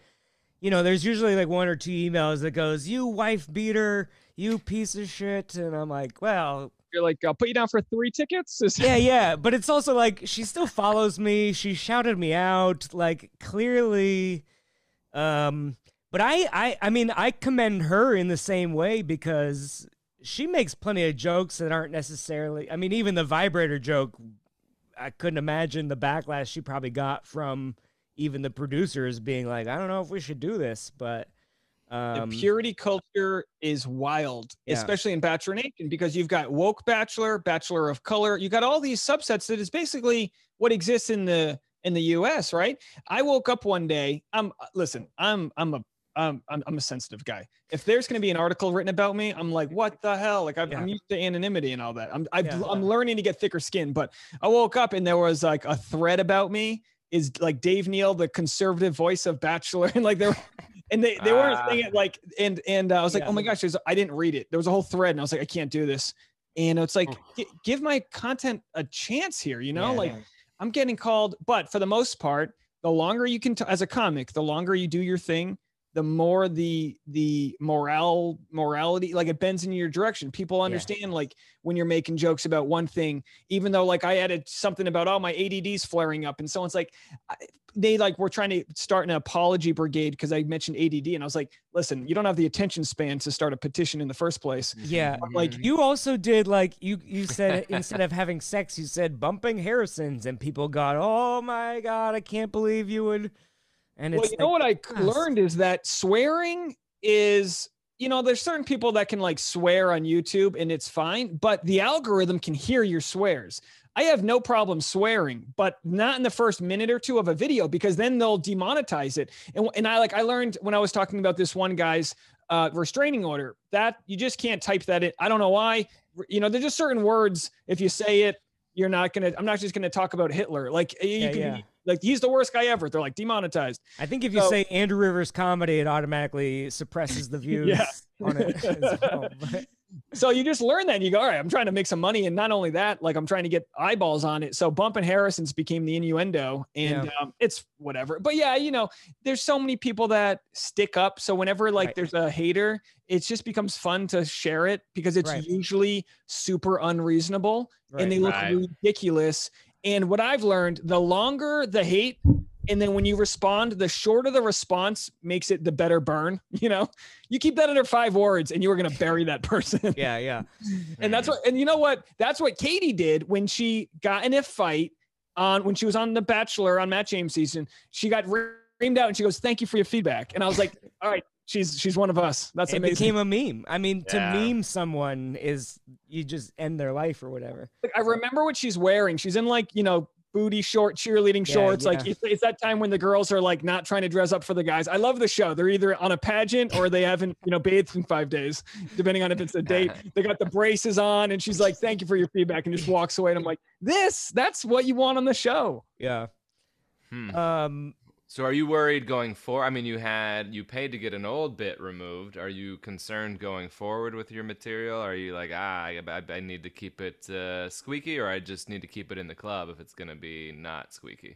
S3: you know, there's usually like one or two emails that goes, you wife beater, you piece of shit. And I'm like, well,
S2: You're like, I'll put you down for three tickets. Is-
S3: yeah, (laughs) yeah, but it's also like she still follows me. She shouted me out, like clearly. Um, but I, I, I mean, I commend her in the same way because she makes plenty of jokes that aren't necessarily. I mean, even the vibrator joke, I couldn't imagine the backlash she probably got from even the producers being like, I don't know if we should do this, but. Um,
S2: the purity culture is wild,
S3: Yeah.
S2: especially in Bachelor Nation, because you've got woke bachelor, bachelor of color. You got all these subsets that is basically what exists in the in the U.S. Right? I woke up one day. I'm listen. I'm I'm a um, I'm, I'm a sensitive guy. If there's going to be an article written about me, I'm like, what the hell? Like, I'm, I'm
S3: Yeah.
S2: used to anonymity and all that. I'm
S3: Yeah.
S2: I'm learning to get thicker skin. But I woke up and there was like a thread about me. Is like Dave Neal, the conservative voice of Bachelor, (laughs) and like there, and they they weren't
S1: Ah.
S2: saying it like, and and uh, I was like,
S3: Yeah.
S2: oh my gosh, there's I didn't read it. There was a whole thread, and I was like, I can't do this. And it's like, gi- give my content a chance here, you know,
S3: Yeah,
S2: like. I'm getting called, but for the most part, the longer you can, t- as a comic, the longer you do your thing, the more the the morale morality like it bends in your direction. People understand like when you're making jokes about one thing, even though like I added something about oh my ADD's flaring up, and someone's like, they like were trying to start an apology brigade because I mentioned ADD, and I was like, listen, you don't have the attention span to start a petition in the first place.
S3: Yeah,
S2: Like mm-hmm.
S3: you also did like you you (laughs) said instead of having sex, you said bumping Harrison's, and people got, oh my god, I can't believe you would. And
S2: well, you know what I
S3: yes.
S2: learned is that swearing is, you know, there's certain people that can like swear on YouTube and it's fine, but the algorithm can hear your swears. I have no problem swearing, but not in the first minute or two of a video because then they'll demonetize it. And, and I like I learned when I was talking about this one guy's uh, restraining order that you just can't type that in. I don't know why. You know, there's just certain words. If you say it, you're not gonna. I'm not just gonna talk about Hitler. Like you
S3: Yeah,
S2: can
S3: yeah.
S2: Be like he's the worst guy ever. They're like demonetized.
S3: I think if you
S2: So-
S3: say Andrew Rivers comedy, it automatically suppresses the (laughs) views
S2: Yeah.
S3: on it. (laughs) well.
S2: So you just learn that and you go, all right, I'm trying to make some money. And not only that, like I'm trying to get eyeballs on it. So bumping Harrison's became the innuendo and
S3: Yeah.
S2: um, it's whatever. But yeah, you know, there's so many people that stick up. So whenever like
S3: Right.
S2: there's a hater, it just becomes fun to share it because it's
S3: Right.
S2: usually super unreasonable and they look
S1: Right.
S2: ridiculous. And what I've learned, the longer the hate, and then when you respond, the shorter the response makes it the better burn. (laughs) You know, you keep that under five words and you are going (laughs) to bury that person.
S3: yeah, yeah. (laughs)
S2: And that's what, and you know what? That's what Katie did when she got in a fight on when she was on The Bachelor on Matt James season. She got reamed out and she goes, "Thank you for your feedback." And I was like, "All right, she's she's one of us." That's
S3: It
S2: amazing.
S3: became a meme. I mean, to meme someone is you just end their life or whatever.
S2: Like, I remember what she's wearing. She's in like you know booty short cheerleading
S3: Yeah,
S2: shorts. Like it's, it's that time when the girls are like not trying to dress up for the guys. I love the show. They're either on a pageant or they haven't you know bathed in five days, depending on if it's a date. (laughs) They got the braces on, and she's like, "Thank you for your feedback," and just walks away. And I'm like, "This, that's what you want on the show."
S3: Yeah.
S1: Hmm.
S3: Um.
S1: So are you worried going forward? I mean, you had you paid to get an old bit removed. Are you concerned going forward with your material? Are you like, ah, I, I- need to keep it uh, squeaky, or I just need to keep it in the club if it's gonna be not squeaky?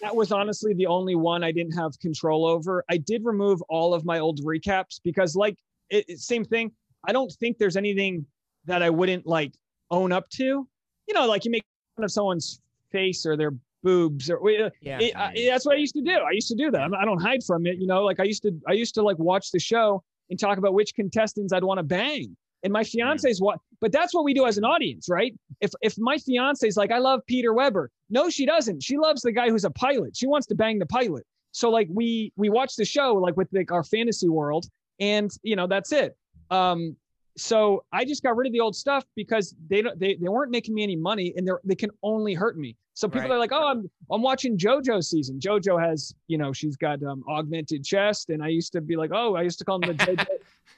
S2: That was honestly the only one I didn't have control over. I did remove all of my old recaps because, like, it- same thing. I don't think there's anything that I wouldn't like own up to. You know, like you make fun of someone's face or their boobs or we-
S3: Yeah.
S2: it- I- that's what I used to do. I used to do that. I'm- I don't hide from it. You know, like I used to, I used to like watch the show and talk about which contestants I'd want to bang. And my fiance's what, but that's what we do as an audience, right? If if my fiance's like, I love Peter Weber. No, she doesn't. She loves the guy who's a pilot. She wants to bang the pilot. So like we we watch the show like with like our fantasy world, and you know that's it. Um, so I just got rid of the old stuff because they don't they, they weren't making me any money and they're they can only hurt me. So people
S3: Right.
S2: are like, oh, I'm I'm watching JoJo's season. JoJo has, you know, she's got um, augmented chest, and I used to be like, oh, I used to call them the (laughs) JoJo,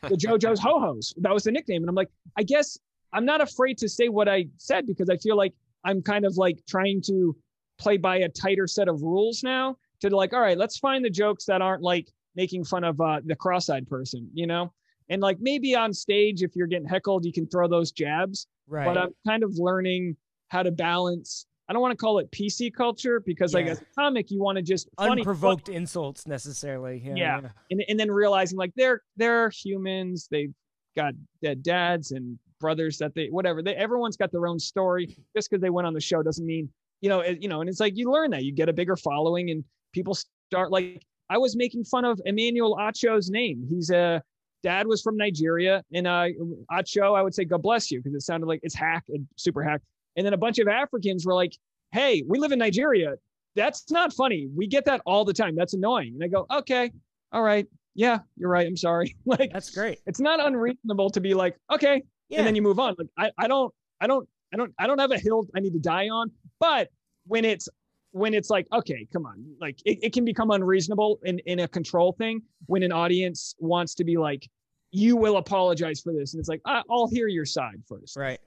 S2: the JoJo's ho hos. That was the nickname, and I'm like, I guess I'm not afraid to say what I said because I feel like I'm kind of like trying to play by a tighter set of rules now. To like, all right, let's find the jokes that aren't like making fun of uh, the cross-eyed person, you know. And like maybe on stage, if you're getting heckled, you can throw those jabs
S3: right.
S2: but I'm kind of learning how to balance. I don't want to call it PC culture because, like, as a comic, you want to just funny,
S3: unprovoked insults necessarily. Yeah.
S2: Yeah. and, and then realizing like they're they're humans. They've got dead dads and brothers that they whatever. They everyone's got their own story. Just because they went on the show doesn't mean you know it, you know. And it's like you learn that you get a bigger following and people start like I was making fun of Emmanuel Acho's name. He's a dad was from Nigeria, and uh, Acho, I would say God bless you because it sounded like it's hack and super hack. And then a bunch of Africans were like, "Hey, we live in Nigeria. That's not funny. We get that all the time. That's annoying." And I go, "Okay, all right, yeah, you're right. I'm sorry." (laughs) like
S3: That's great.
S2: it's not unreasonable to be like, "Okay,"
S3: Yeah.
S2: and then you move on. Like I, I don't, I don't, I don't, I don't have a hill I need to die on. But when it's when it's like, okay, come on, like it, it can become unreasonable in in a control thing when an audience wants to be like, you will apologize for this, and it's like, I'll hear your side first.
S3: Right.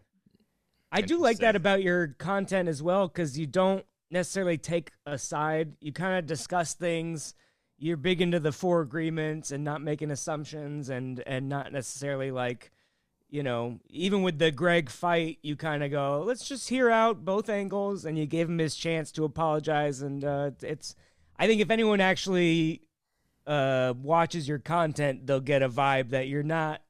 S3: I do like that about your content as well because you don't necessarily take a side. You kind of discuss things. You're big into the four agreements and not making assumptions and and not necessarily like, you know, even with the Greg fight, you kind of go, let's just hear out both angles, and you gave him his chance to apologize. And uh, it's, I think if anyone actually uh, watches your content, they'll get a vibe that you're not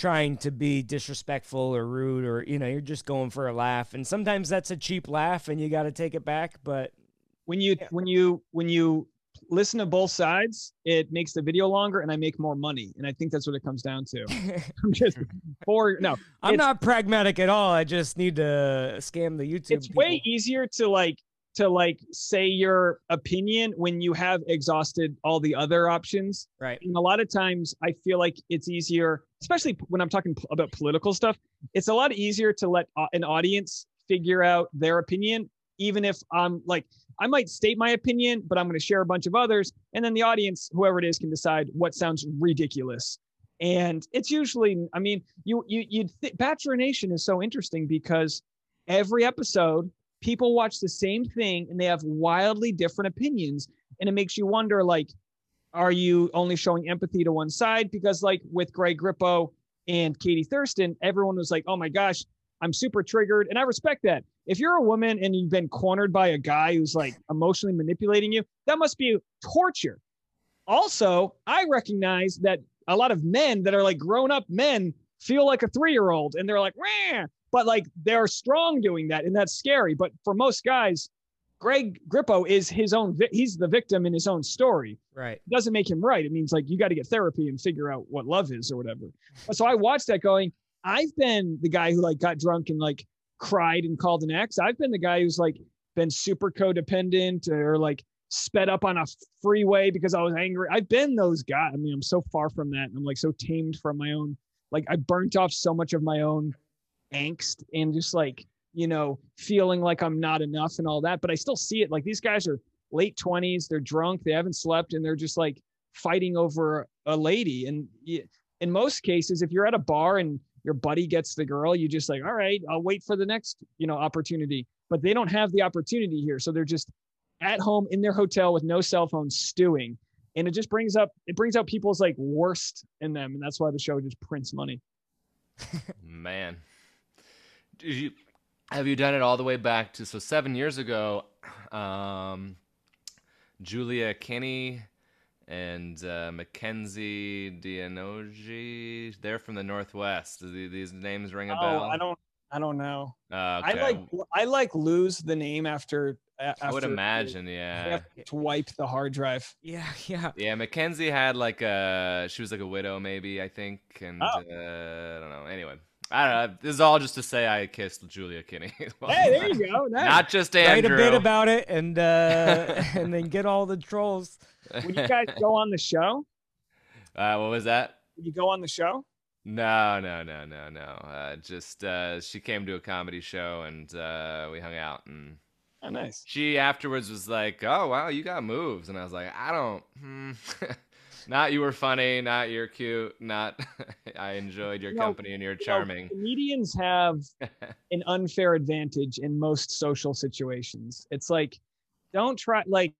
S3: trying to be disrespectful or rude or you know you're just going for a laugh and sometimes that's a cheap laugh and you got to take it back but
S2: When you
S3: Yeah.
S2: when you when you listen to both sides, it makes the video longer, and I make more money. And I think that's what it comes down to. (laughs) I'm just for no.
S3: i'm not pragmatic at all i just need to scam the youtube
S2: it's way easier to like to like say your opinion when you have exhausted all the other options
S3: right
S2: and a lot of times i feel like it's easier especially when i'm talking about political stuff it's a lot easier to let uh, an audience figure out their opinion even if i'm like i might state my opinion but i'm going to share a bunch of others and then the audience whoever it is can decide what sounds ridiculous. And it's usually i mean you you you'd th- bachelor nation is so interesting because every episode people watch the same thing and they have wildly different opinions and it makes you wonder like are you only showing empathy to one side? Because like with greg grippo and katie thurston everyone was like oh my gosh i'm super triggered. And i respect that. If you're a woman and you've been cornered by a guy who's like emotionally manipulating you that must be torture. Also i recognize that a lot of men that are like grown up men feel like a three year old and they're like Wah! but like they're strong doing that and that's scary. But for most guys greg grippo is his own vi- he's the victim in his own story.
S3: Right.
S2: It doesn't make him right. It means like you got to get therapy and figure out what love is or whatever. So i watched that going i've been the guy who like got drunk and like cried and called an ex. I've been the guy who's like been super codependent or like sped up on a freeway because i was angry. I've been those guys i mean i'm so far from that and i'm like so tamed from my own like i burnt off so much of my own angst and just like you know feeling like i'm not enough and all that but i still see it. Like these guys are late 20s they're drunk they haven't slept and they're just like fighting over a lady. And in most cases if you're at a bar and your buddy gets the girl you just like all right i'll wait for the next you know opportunity. But they don't have the opportunity here. So they're just at home in their hotel with no cell phone stewing. And it just brings up it brings out people's like worst in them. And that's why the show just prints money.
S1: Man, Did you have you done it all the way back to so seven years ago? Um, Juelia Kinney and uh, Mackenzie Deonigi. They're from the Northwest. Do these names ring a bell?
S2: Oh, i don't i don't know
S1: Uh,
S2: I like I like lose the name after
S1: I would imagine,
S2: they
S1: yeah.
S2: to wipe the hard drive.
S3: Yeah, yeah.
S1: Yeah, Mackenzie had like a she was like a widow maybe I think, and
S2: Oh.
S1: uh, I don't know. Anyway, I don't know. This is all just to say I kissed Juelia Kinney. (laughs) Well,
S2: Hey, there you go. Nice.
S1: Not just Andrew.
S3: Write a bit about it and uh, (laughs) and then get all the trolls.
S2: Would you guys go on the show?
S1: uh, what was that?
S2: Would you go on the show?
S1: No, no, no, no, no. Uh, just uh, she came to a comedy show and uh, we hung out and
S2: Oh, nice.
S1: she afterwards was like, "Oh wow, you got moves," and I was like, "I don't." Hmm. (laughs) not you were funny, not you're cute, not (laughs) I enjoyed your
S2: You know-
S1: company and you're
S2: You know,
S1: charming.
S2: comedians have an unfair advantage in most social situations. It's like, don't try like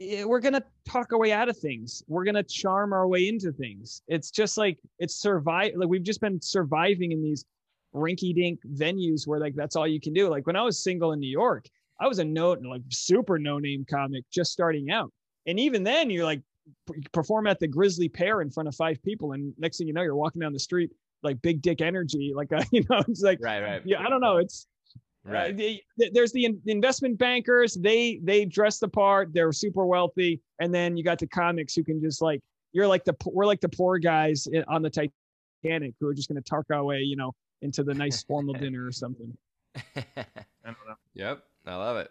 S2: eh, we're gonna talk our way out of things. We're gonna charm our way into things. It's just like it's survive. Like we've just been surviving in these rinky-dink venues where like that's all you can do. Like when I was single in New York, I was a note like super no-name comic just starting out, and even then you're like perform at the Grisly Pear in front of five people, and next thing you know, you're walking down the street like big dick energy. Like uh, (laughs) you know, it's like
S1: Right, right,
S2: yeah, I don't know. It's uh,
S1: right.
S2: the- th- there's the in- investment bankers. They they dress the part. They're super wealthy, and then you got the comics who can just like you're like the we're like the poor guys on the Titanic who are just going to talk our way, you know, into the nice formal (laughs) dinner or something. (laughs) I don't know.
S1: Yep, I love it.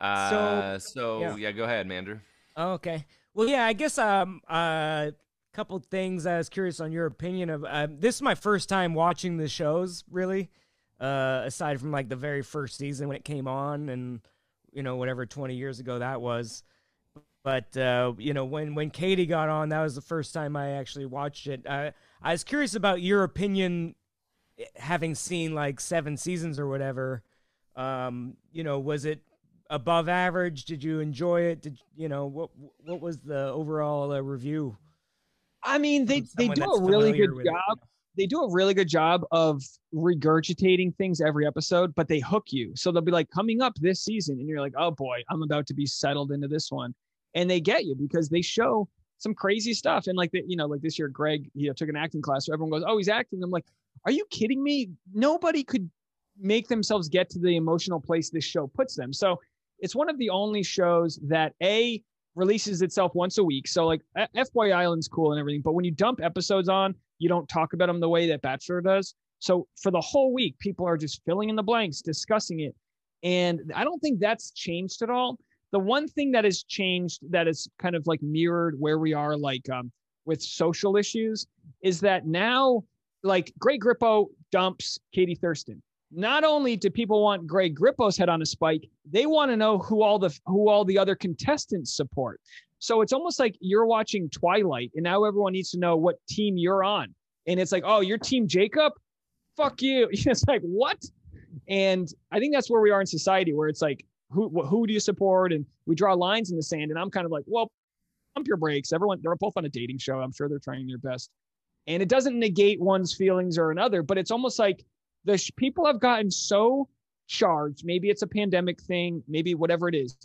S1: Uh, so,
S3: yeah.
S1: yeah. go ahead, Mander.
S3: Oh, okay. Well, yeah, I guess um a couple things I was curious on your opinion of. Um, this is my first time watching the shows, really. Uh, aside from like the very first season when it came on, and you know whatever twenty years ago that was. But uh, you know when when Katie got on, that was the first time I actually watched it. I I was curious about your opinion, eh, having seen like seven seasons or whatever. Um, you know, was it above average? Did you enjoy it? Did you know what what was the overall uh, review?
S2: I mean, they they do a really good
S3: with it?
S2: job. They do a really good job of regurgitating things every episode, but they hook you. So they'll be like, coming up this season, and you're like, oh boy, I'm about to be settled into this one, and they get you because they show some crazy stuff. And like that, you know, like this year, Greg, you know, took an acting class, so everyone goes, oh, he's acting. I'm like, are you kidding me? Nobody could make themselves get to the emotional place this show puts them. So it's one of the only shows that a releases itself once a week. So like FY Island's cool and everything, but when you dump episodes on, you don't talk about them the way that Bachelor does. So for the whole week, people are just filling in the blanks, discussing it. And I don't think that's changed at all. The one thing that has changed that is kind of like mirrored where we are like um, with social issues is that now like Greg Grippo dumps Katie Thurston. Not only do people want Greg Grippo's head on a spike, they want to know who all the who all the other contestants support. So it's almost like you're watching Twilight, and now everyone needs to know what team you're on. And it's like, oh, you're Team Jacob? Fuck you. (laughs) It's like what? And I think that's where we are in society, where it's like, who who do you support? And we draw lines in the sand. And I'm kind of like, well, pump your brakes. Everyone, they're both on a dating show. I'm sure they're trying their best. And it doesn't negate one's feelings or another, but it's almost like the sh- people have gotten so charged. Maybe it's a pandemic thing, maybe whatever it is.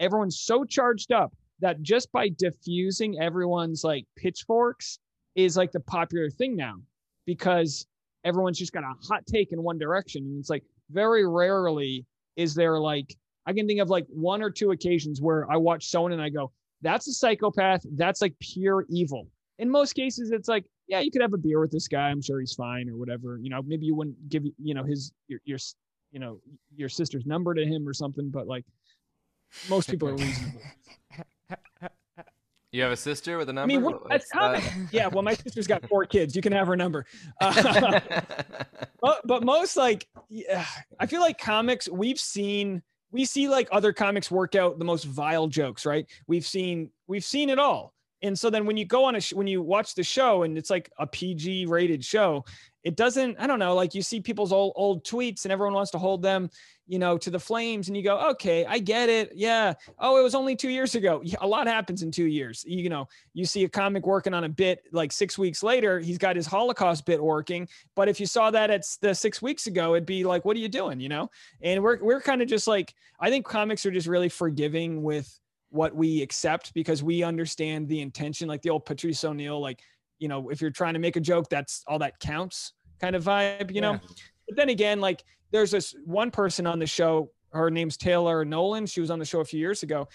S2: Everyone's so charged up that just by diffusing everyone's like pitchforks is like the popular thing now because everyone's just got a hot take in one direction. And it's like very rarely is there like, I can think of like one or two occasions where I watch someone and I go, that's a psychopath. That's like pure evil. In most cases, it's like, yeah, you could have a beer with this guy. I'm sure he's fine or whatever. You know, maybe you wouldn't give, you know, his, your, your, you know, your sister's number to him or something, but like most people are reasonable. (laughs)
S1: You have a sister with a
S2: I
S1: number?
S2: I mean, what, that's
S1: What's
S2: common. (laughs) Yeah, well, my sister's got four kids. You can have her number. (laughs) Uh, but, but most like, yeah, I feel like comics, we've seen, we see like other comics work out the most vile jokes, right? We've seen, we've seen it all. And so then when you go on a, sh- when you watch the show and it's like a PG rated show, it doesn't, I don't know, like you see people's old, old tweets and everyone wants to hold them, you know, to the flames and you go, okay, I get it. Yeah. Oh, it was only two years ago. (laughs) A lot happens in two years. You know, you see a comic working on a bit like six weeks later, he's got his Holocaust bit working. But if you saw that at the six weeks ago, it'd be like, what are you doing? You know? And we're, we're kind of just like, I think comics are just really forgiving with what we accept because we understand the intention, like the old Patrice O'Neal, like, you know, if you're trying to make a joke, that's all that counts kind of vibe, you know? But then again, like there's this one person on the show, her name's Taylor Nolan. She was on the show a few years ago.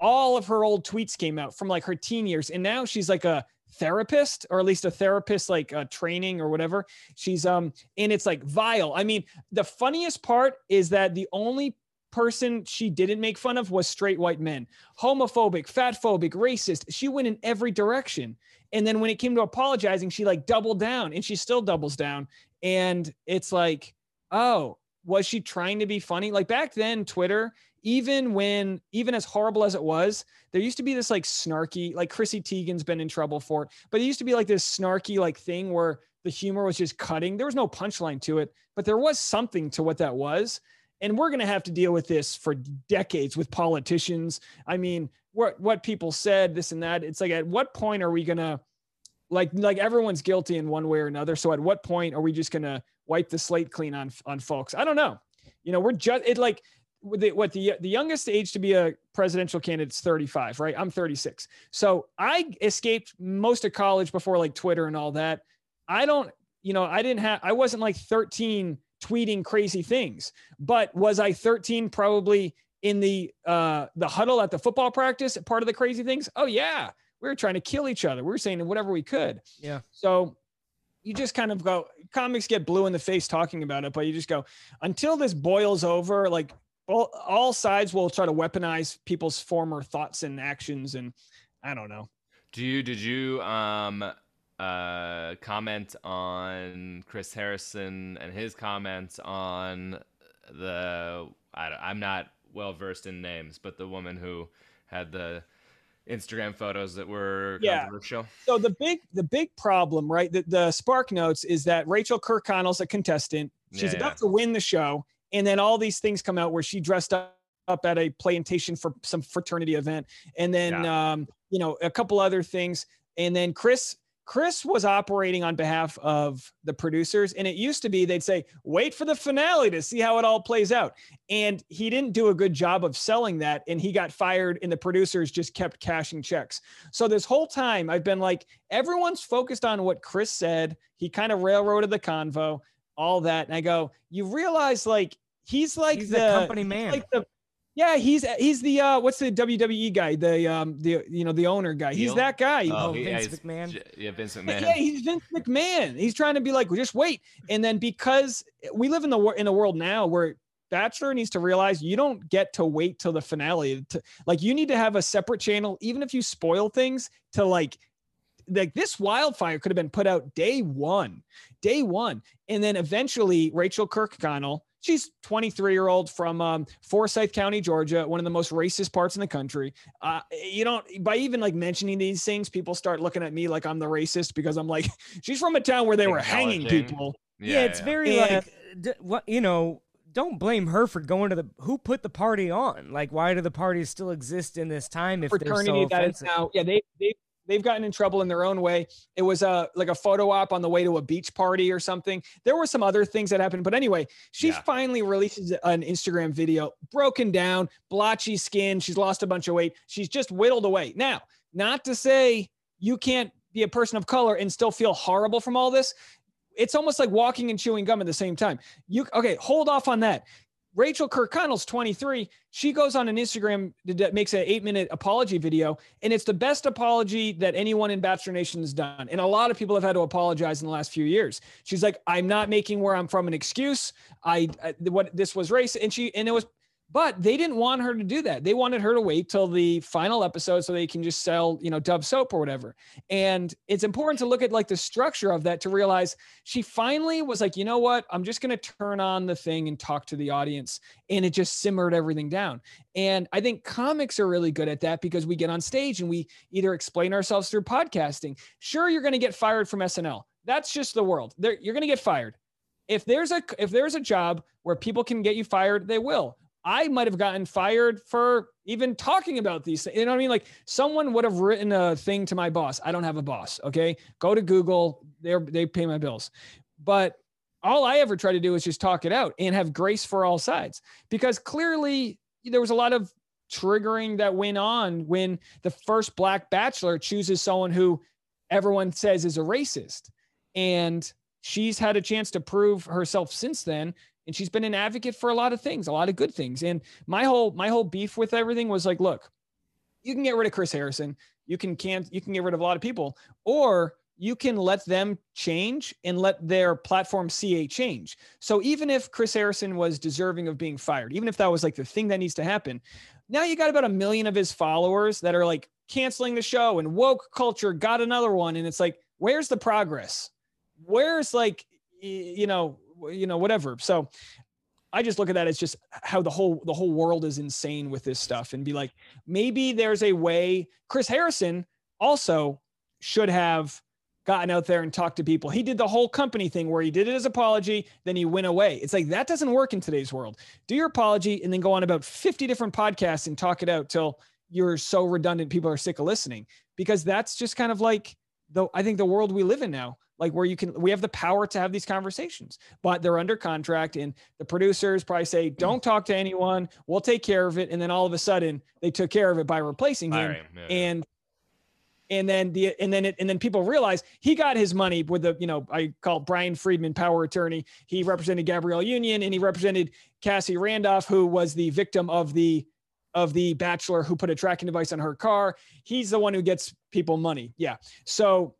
S2: All of her old tweets came out from like her teen years, and now she's like a therapist or at least a therapist like uh, training or whatever she's um and it's like vile i mean the funniest part is that the only person she didn't make fun of was straight white men. Homophobic fatphobic racist. She went in every direction. And then when it came to apologizing she like doubled down and she still doubles down. And it's like oh was she trying to be funny? Like back then twitter even when even as horrible as it was there used to be this like snarky like chrissy teigen's been in trouble for it but it used to be like this snarky like thing where the humor was just cutting. There was no punchline to it but there was something to what that was and we're going to have to deal with this for decades with politicians. I mean what what people said this and that. It's like at what point are we going to like like everyone's guilty in one way or another. So at what point are we just going to wipe the slate clean on on folks? I don't know. You know we're just it like the, what the the youngest age to be a presidential candidate is 35 right? I'm 36 so i escaped most of college before like twitter and all that. I don't you know i didn't have i wasn't like 13 tweeting crazy things. But was i 13 probably in the uh the huddle at the football practice part of the crazy things? Oh yeah. We were trying to kill each other. We were saying whatever we could.
S3: Yeah.
S2: So you just kind of go comics get blue in the face talking about it but you just go until this boils over like all, all sides will try to weaponize people's former thoughts and actions and i don't know.
S1: Do you did you um uh comment on chris harrison and his comments on the I, i'm not well versed in names but the woman who had the instagram photos that were
S2: Yeah.
S1: controversial.
S2: So the big the big problem right the, the spark notes is that rachel kirkconnell's a contestant. She's
S1: Yeah,
S2: about
S1: yeah.
S2: to win the show and then all these things come out where she dressed up up at a plantation for some fraternity event. And then um you know a couple other things. And then chris chris was operating on behalf of the producers and it used to be they'd say wait for the finale to see how it all plays out. And he didn't do a good job of selling that and he got fired and the producers just kept cashing checks. So this whole time i've been like everyone's focused on what chris said. He kind of railroaded the convo all that. And i go you realize like he's like
S3: He's
S2: the
S3: the company man.
S2: like the yeah he's he's the uh what's the wwe guy the um the you know the owner guy he's
S1: Heel?
S2: that guy
S3: Oh,
S1: he- yeah,
S3: Vince
S1: he's
S3: McMahon?
S1: yeah vince McMahon.
S2: yeah, he's Vince McMahon. He's trying to be like, well, just wait. And then because we live in the in a world now where Bachelor needs to realize you don't get to wait till the finale. To, like you need to have a separate channel, even if you spoil things, to like like this wildfire could have been put out day one, day one, and then eventually Rachel Kirkconnell. She's 23 year old from um, Forsyth County, Georgia, one of the most racist parts in the country. Uh, you don't by even like mentioning these things, people start looking at me like I'm the racist because I'm like, (laughs) she's from a town where they were hanging people.
S3: yeah, it's very
S2: Yeah.
S3: like d- what you know don't blame her for going to the who put the party on like why do the parties still exist in this time if they're
S2: fraternity
S3: so
S2: that is
S3: offensive
S2: now yeah they they they've gotten in trouble in their own way. It was a like a photo op on the way to a beach party or something. There were some other things that happened but anyway she
S1: Yeah.
S2: finally releases an instagram video broken down blotchy skin. She's lost a bunch of weight. She's just whittled away. Now not to say you can't be a person of color and still feel horrible from all this. It's almost like walking and chewing gum at the same time. You okay hold off on that Rachel Kirkconnell's 23. She goes on an Instagram that makes an eight minute apology video, and it's the best apology that anyone in Bachelor Nation has done. And a lot of people have had to apologize in the last few years. She's like, I'm not making where I'm from an excuse. I, I what this was race, and she and it was, but they didn't want her to do that. They wanted her to wait till the final episode so they can just sell, you know, Dove soap or whatever. And it's important to look at like the structure of that to realize she finally was like, you know what? I'm just going to turn on the thing and talk to the audience. And it just simmered everything down. And I think comics are really good at that because we get on stage and we either explain ourselves through podcasting. Sure, you're going to get fired from SNL. That's just the world. You're going to get fired. If there's a if there's a job where people can get you fired, they will. I might have gotten fired for even talking about these things. You know what I mean? Like someone would have written a thing to my boss. I don't have a boss. Okay. Go to Google. They they pay my bills. But all I ever try to do is just talk it out and have grace for all sides because clearly there was a lot of triggering that went on when the first black bachelor chooses someone who everyone says is a racist. And she's had a chance to prove herself since then. And she's been an advocate for a lot of things, a lot of good things. And my whole my whole beef with everything was like, look, you can get rid of Chris Harrison, you can can you can get rid of a lot of people, or you can let them change and let their platform see a change. So even if Chris Harrison was deserving of being fired, even if that was like the thing that needs to happen, now you got about a million of his followers that are like canceling the show and woke culture got another one. And it's like, where's the progress? Where's like, you know, you know, whatever. So I just look at that as just how the whole the whole world is insane with this stuff and be like, maybe there's a way Chris Harrison also should have gotten out there and talked to people. He did the whole company thing where he did his apology, then he went away. It's like that doesn't work in today's world. Do your apology and then go on about 50 different podcasts and talk it out till you're so redundant people are sick of listening because that's just kind of like the I think the world we live in now. Like where you can we have the power to have these conversations, but they're under contract and the producers probably say, mm. Don't talk to anyone, we'll take care of it. And then all of a sudden they took care of it by replacing him. Right. Yeah, and and then the and then it and then people realize he got his money with the you know I call Bryan Freedman power attorney. He represented Gabrielle Union and he represented Cassie Randolph, who was the victim of the of the bachelor who put a tracking device on her car. He's the one who gets people money. Yeah. So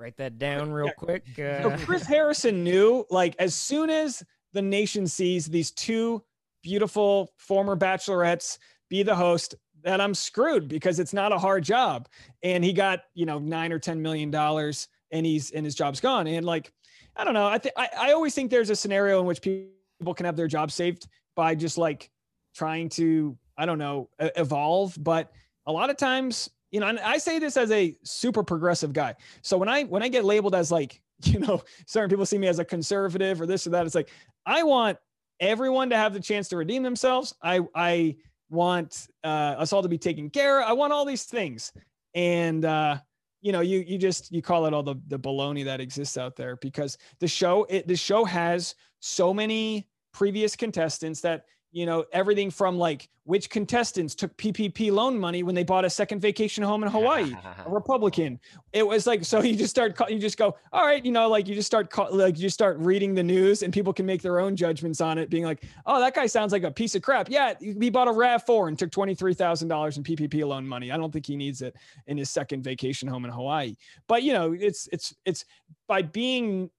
S3: write that down real yeah. quick. Uh...
S2: So Chris (laughs) Harrison knew like as soon as the nation sees these two beautiful former bachelorettes be the host that I'm screwed because it's not a hard job. And he got, you know, nine or 10 million dollars and he's and his job's gone. And like, I don't know. I think I always think there's a scenario in which people can have their job saved by just like trying to, I don't know, evolve. But a lot of times, you know, and I say this as a super progressive guy. So when I when I get labeled as like, (laughs) you know, certain people see me as a conservative or this or that, it's like I want everyone to have the chance to redeem themselves. I I want uh, us all to be taken care of. I want all these things. And, uh, you know, you, you just, you call it all the, the baloney that exists out there because the show, it, the show has so many previous contestants that you know everything from like which contestants took ppp loan money when they bought a second vacation home in (laughs) hawaii a republican. It was like so you just start you just go all right you know like you just start like you just start reading the news and people can make their own judgments on it being like oh that guy sounds like a piece of crap. Yeah he bought a rav4 and took $23000 in ppp loan money. I don't think he needs it in his second vacation home in hawaii. But you know it's it's it's by being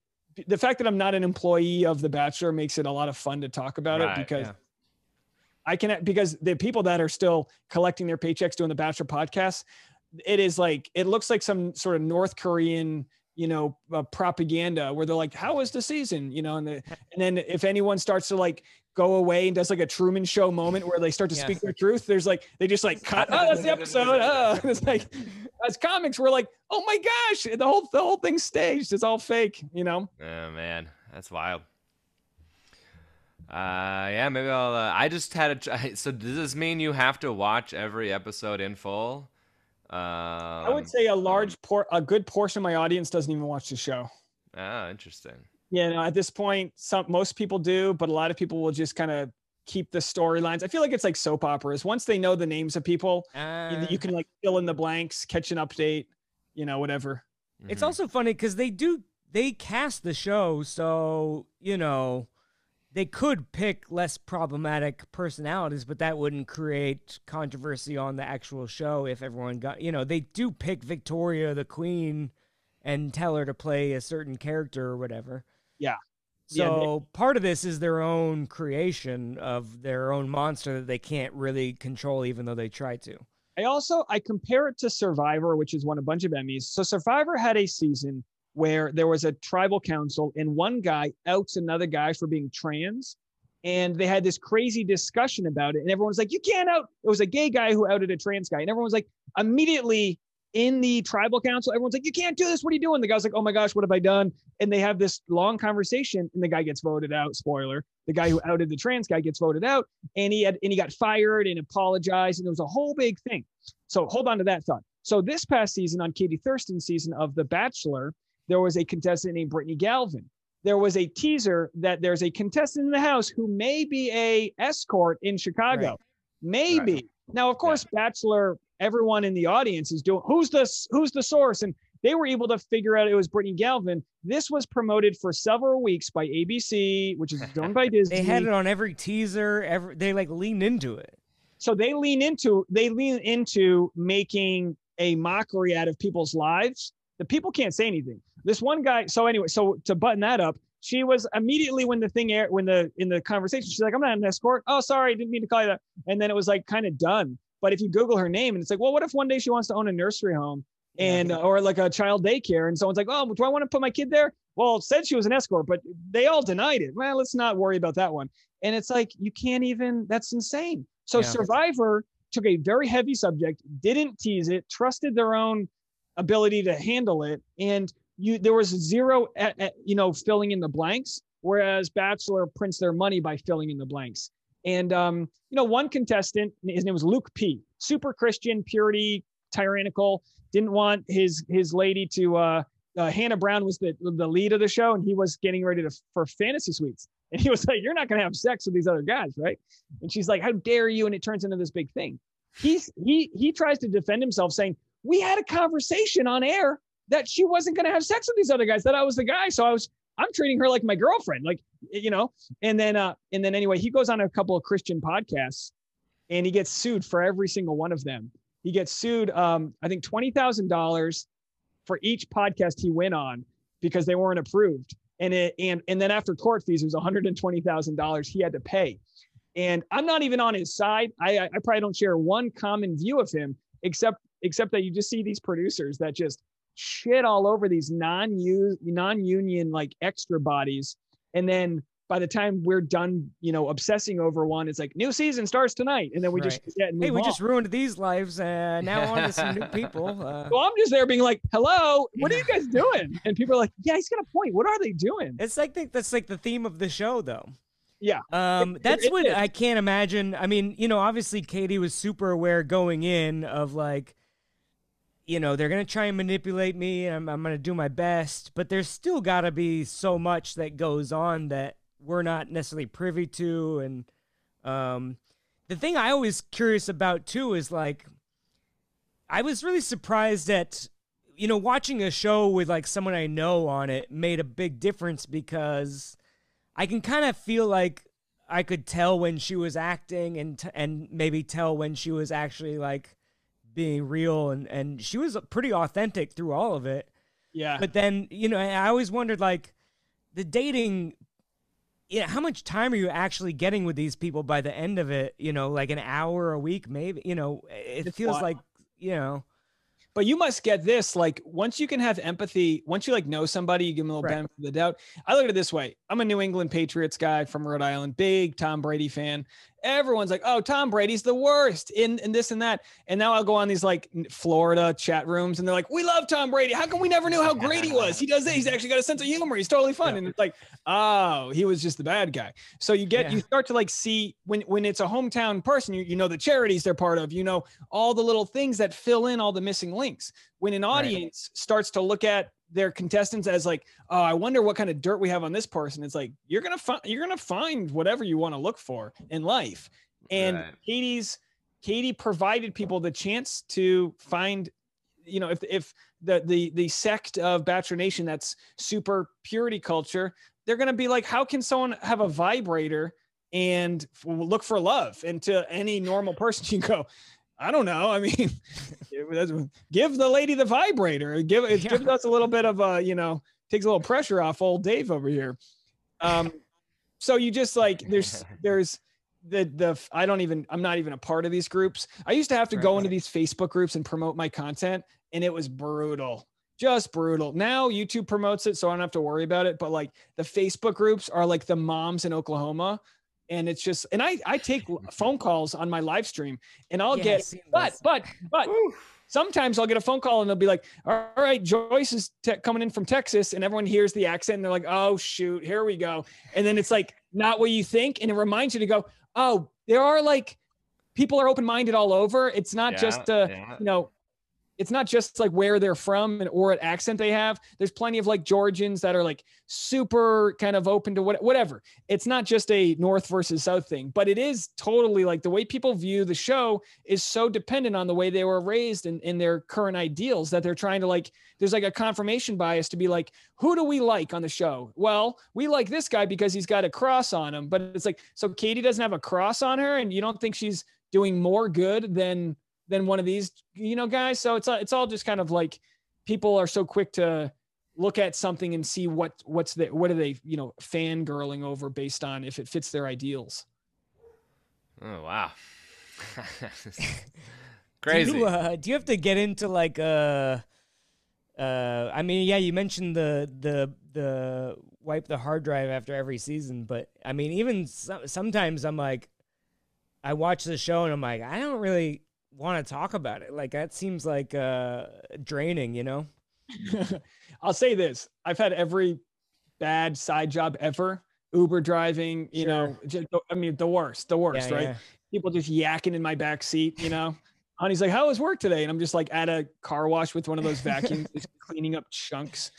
S2: the fact that I'm not an employee of The Bachelor makes it a lot of fun to talk about right, it because yeah. I can because the people that are still collecting their paychecks doing the Bachelor podcast, it is like it looks like some sort of North Korean you know uh, propaganda where they're like how was the season you know and the, and then if anyone starts to like go away and does like a Truman Show moment where they start to yes. speak their truth. There's like they just like cut. Oh, that's the episode. Oh. (laughs) it's like as comics, we're like, oh my gosh, the whole the whole thing's staged. It's all fake. You know.
S1: Oh man, that's wild. Uh, yeah, maybe I'll. Uh, I just had a. (laughs) So does this mean you have to watch every episode in full? Um, I
S2: would say a large por, a good portion of my audience doesn't even watch the show.
S1: Ah, interesting.
S2: Yeah, no, at this point, some most people do, but a lot of people will just kind of keep the storylines. I feel like it's like soap operas. Once they know the names of people, uh, you, you, can like fill in the blanks, catch an update, you know, whatever.
S3: It's mm-hmm. also funny because they do they cast the show, so you know they could pick less problematic personalities, but that wouldn't create controversy on the actual show if everyone got, you know, they do pick Victoria, the queen, and tell her to play a certain character or whatever.
S2: Yeah.
S3: So yeah, they- part of this is their own creation of their own monster that they can't really control, even though they try to.
S2: I also I compare it to Survivor, which has won a bunch of Emmys. So Survivor had a season where there was a tribal council and one guy outs another guy for being trans. And they had this crazy discussion about it. And everyone's like you can't out. It was a gay guy who outed a trans guy. And everyone's like immediately in the tribal council everyone's like you can't do this. What are you doing? The guy's like oh my gosh what have i done? And they have this long conversation and the guy gets voted out. Spoiler the guy who outed the trans guy gets voted out and he had and he got fired and apologized. And it was a whole big thing. So hold on to that thought. So this past season on katie thurston's season of the bachelor there was a contestant named Brittany Galvin. There was a teaser that there's a contestant in the house who may be a escort in Chicago. Right. Maybe. Right. Now, of course, yeah. Bachelor, everyone in the audience is doing who's the who's the source? And they were able to figure out it was Brittany Galvin. This was promoted for several weeks by ABC, which is owned by (laughs) Disney.
S3: They had it on every teaser. Every they like leaned into it.
S2: So they lean into they lean into making a mockery out of people's lives. The people can't say anything. This one guy. So anyway, so to button that up, she was immediately when the thing aired when the in the conversation, she's like, "I'm not an escort." Oh, sorry, didn't mean to call you that. And then it was like kind of done. But if you Google her name, and it's like, well, what if one day she wants to own a nursery home and yeah. or like a child daycare, and someone's like, oh, do I want to put my kid there? Well, said she was an escort, but they all denied it. Well, let's not worry about that one. And it's like you can't even. That's insane. So yeah. Survivor took a very heavy subject, didn't tease it, trusted their own ability to handle it, and you there was zero, at, at, you know, filling in the blanks. Whereas Bachelor prints their money by filling in the blanks. And um, you know, one contestant, his name was Luke P. Super Christian, purity, tyrannical. Didn't want his his lady to. Uh, uh, Hannah Brown was the the lead of the show, and he was getting ready to for fantasy suites. And he was (laughs) like, "You're not going to have sex with these other guys, right?" And she's like, "How dare you?" And it turns into this big thing. He's he he tries to defend himself, saying, "We had a conversation on air that she wasn't going to have sex with these other guys. That I was the guy, so I was I'm treating her like my girlfriend, like you know." And then uh and then anyway, he goes on a couple of Christian podcasts, and he gets sued for every single one of them. He gets sued, um, I think twenty thousand dollars for each podcast he went on because they weren't approved. And it and and then after court fees, it was one hundred and twenty thousand dollars he had to pay. And I'm not even on his side. I, I probably don't share one common view of him, except except that you just see these producers that just shit all over these non-use non-union like extra bodies, and then by the time we're done, you know, obsessing over one, it's like new season starts tonight, and then we right. just
S3: hey, we on. just ruined these lives, and uh, now on to some new (laughs) people. Uh,
S2: well, I'm just there being like, "Hello, what are you guys doing?" And people are like, "Yeah, he's got a point. What are they doing?"
S3: It's like the, that's like the theme of the show, though.
S2: Yeah.
S3: Um, it, that's it, what it I can't imagine. I mean, you know, obviously Katie was super aware going in of like, you know, they're gonna try and manipulate me, and I'm, I'm gonna do my best, but there's still got to be so much that goes on that we're not necessarily privy to and um, the thing i always curious about too is like i was really surprised that you know watching a show with like someone i know on it made a big difference because i can kind of feel like i could tell when she was acting and t- and maybe tell when she was actually like being real and and she was pretty authentic through all of it
S2: yeah
S3: but then you know i always wondered like the dating yeah, how much time are you actually getting with these people by the end of it? You know, like an hour a week, maybe. You know, it it's feels wild. like you know.
S2: But you must get this like once you can have empathy, once you like know somebody, you give them a little right. benefit of the doubt. I look at it this way: I'm a New England Patriots guy from Rhode Island, big Tom Brady fan, everyone's like, oh, Tom Brady's the worst in, in this and that. And now I'll go on these like Florida chat rooms and they're like, we love Tom Brady. How come we never knew how great he was? He does that. He's actually got a sense of humor. He's totally fun. Yeah. And it's like, oh, he was just the bad guy. So you get, yeah. you start to like see when, when it's a hometown person, you, you know, the charities they're part of, you know, all the little things that fill in all the missing links. When an audience right. starts to look at their contestants as like, oh, I wonder what kind of dirt we have on this person. It's like you're gonna find you're gonna find whatever you want to look for in life. And right. Katie's Katie provided people the chance to find, you know, if if the the the sect of Bachelor Nation that's super purity culture, they're gonna be like, how can someone have a vibrator and look for love? And to any normal (laughs) person, you go, I don't know. I mean, (laughs) give the lady the vibrator. Give it yeah. gives us a little bit of a, you know, takes a little pressure off old Dave over here. Um, so you just like there's (laughs) there's the the I don't even I'm not even a part of these groups. I used to have to right, go into these Facebook groups and promote my content, and it was brutal. Just brutal. Now YouTube promotes it, so I don't have to worry about it. But like the Facebook groups are like the moms in Oklahoma and it's just and i i take (laughs) phone calls on my live stream and i'll yeah, get but but but sometimes i'll get a phone call and they'll be like all right joyce is te- coming in from texas and everyone hears the accent and they're like oh shoot here we go and then it's like not what you think and it reminds you to go oh there are like people are open-minded all over it's not yeah, just uh yeah. you know it's not just like where they're from and or what accent they have. There's plenty of like Georgians that are like super kind of open to what whatever. It's not just a North versus South thing, but it is totally like the way people view the show is so dependent on the way they were raised and in their current ideals that they're trying to like there's like a confirmation bias to be like, who do we like on the show? Well, we like this guy because he's got a cross on him, but it's like so Katie doesn't have a cross on her, and you don't think she's doing more good than than one of these, you know, guys. So it's it's all just kind of like people are so quick to look at something and see what what's the what are they you know fangirling over based on if it fits their ideals.
S1: Oh wow, crazy. (laughs)
S3: Do you, uh, do you have to get into like uh uh I mean yeah you mentioned the the the wipe the hard drive after every season but I mean even so- sometimes I'm like I watch the show and I'm like I don't really want to talk about it like that seems like uh draining you know (laughs)
S2: I'll say this: I've had every bad side job ever. Uber driving, you know, just, I mean, the worst, the worst,
S3: Yeah,
S2: right?
S3: yeah.
S2: People just yakking in my back seat, you know. Honey's like, "How was work today?" And I'm just like at a car wash with one of those vacuums, just (laughs) cleaning up chunks,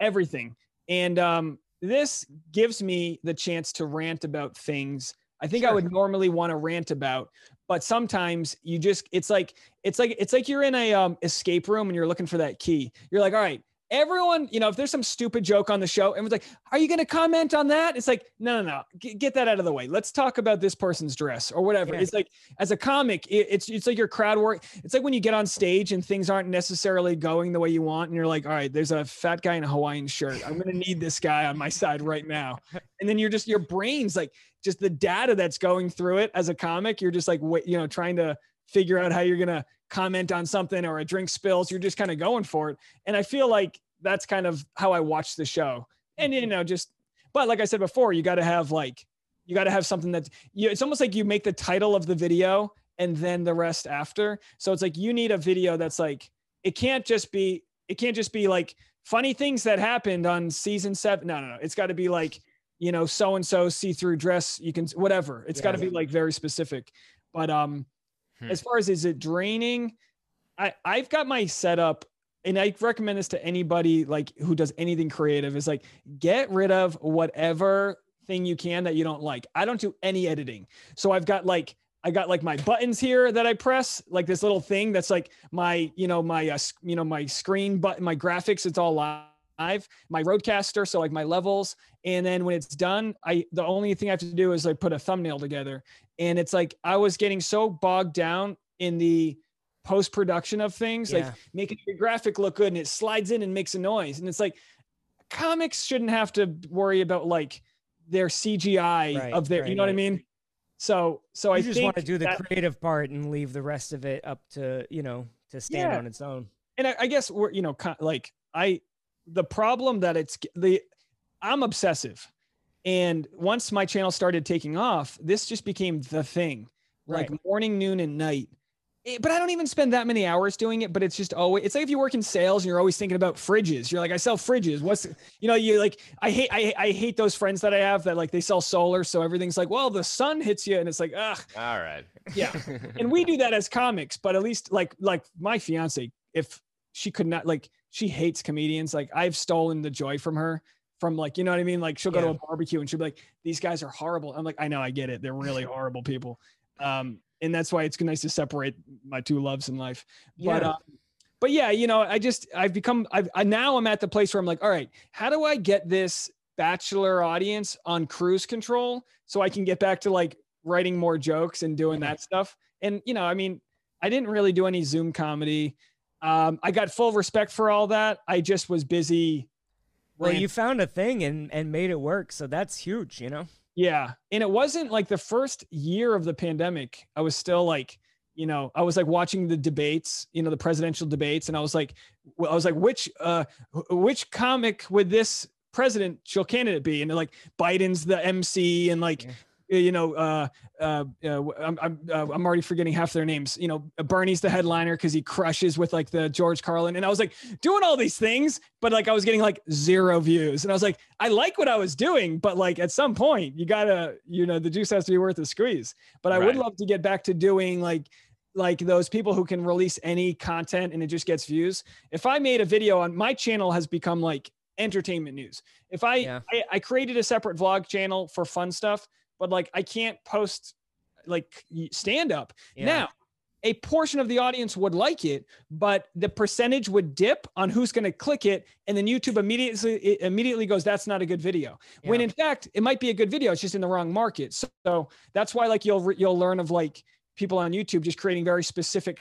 S2: everything. And um, this gives me the chance to rant about things I think I would normally want to rant about, but sometimes you just it's like it's like it's like you're in a um escape room and you're looking for that key. You're like, all right, everyone, you know, if there's some stupid joke on the show, everyone's like, are you going to comment on that? It's like, no, no, no, G- get that out of the way. Let's talk about this person's dress or whatever.
S3: Yeah.
S2: It's like as a comic, it, it's it's like your crowd work. It's like when you get on stage and things aren't necessarily going the way you want, and you're like, all right, there's a fat guy in a Hawaiian shirt. I'm going to need this guy on my side right now. (laughs) And then you're just your brain's like just the data that's going through it as a comic. You're just like, wait, you know, trying to figure out how you're going to comment on something or a drink spills. You're just kind of going for it. And I feel like that's kind of how I watch the show. And you know, just but like I said before, you got to have like you got to have something that you. It's almost like you make the title of the video and then the rest after. So it's like you need a video that's like it can't just be it can't just be like funny things that happened on season seven. No, no, no. It's got to be like you know so and so see through dress. You can whatever. It's got to
S3: Yeah.
S2: be like very specific. But um,
S1: Hmm.
S2: as far as is it draining, I I've got my setup and I recommend this to anybody like who does anything creative is like get rid of whatever thing you can that you don't like. I don't do any editing. So I've got like I got like my buttons here that I press, like this little thing that's like my, you know, my uh, you know, my screen button, my graphics, it's all live. My RodeCaster, so like my levels, and then when it's done, I the only thing I have to do is like put a thumbnail together. And it's like I was getting so bogged down in the post production of things, like making your graphic look good and it slides in and makes a noise. And it's like comics shouldn't have to worry about like their CGI
S3: Right,
S2: of their, you
S3: right,
S2: know what I mean? So, so I
S3: just
S2: think
S3: want to do the
S2: that-
S3: creative part and leave the rest of it up to you know to stand
S2: Yeah.
S3: on its own.
S2: and I, I guess we're you know like I the problem that it's the I'm obsessive, and once my channel started taking off, this just became the thing, like morning, noon, and night. Eh, But I don't even spend that many hours doing it. But it's just always it's like if you work in sales and you're always thinking about fridges. You're like, I sell fridges. What's you know you like I hate I I hate those friends that I have that like they sell solar, so everything's like, well, the sun hits you, and it's like, ugh,
S1: All right.
S2: yeah (laughs) and we do that as comics but at least like like my fiance if she could not like she hates comedians like i've stolen the joy from her from like you know what i mean like she'll go to a barbecue and she'll be like these guys are horrible i'm like i know i get it they're really horrible people um and that's why it's nice to separate my two loves in life but
S3: Yeah.
S2: um, but yeah you know i just i've become i've I, now i'm at the place where i'm like all right how do i get this bachelor audience on cruise control so i can get back to like writing more jokes and doing that stuff and you know i mean i didn't really do any zoom comedy um, i got full respect for all that i just was busy
S3: Well, you found a thing and and made it work, so that's huge. You know.
S2: Yeah. And it wasn't like the first year of the pandemic. I was still like, you know, I was like watching the debates, you know, the presidential debates. And I was like, I was like, which, uh, which comic would this presidential candidate be? And like, Biden's the MC and like,
S3: Yeah.
S2: You know, uh, uh, uh, I'm, I'm, uh, I'm already forgetting half their names. You know, Bernie's the headliner because he crushes with like the George Carlin. And I was like doing all these things, but like I was getting like zero views. And I was like, I like what I was doing, but like at some point you gotta, you know, the juice has to be worth the squeeze. But I would love to get back to doing like like those people who can release any content and it just gets views. If I made a video on my channel has become like entertainment news. If I,
S3: Yeah.
S2: I I created a separate vlog channel for fun stuff, but like I can't post like stand up.
S3: Yeah.
S2: Now, a portion of the audience would like it, but the percentage would dip on who's going to click it, and then YouTube immediately it immediately goes, "That's not a good video." When in fact, it might be a good video. It's just in the wrong market. So, so that's why like you'll you'll learn of like people on YouTube just creating very specific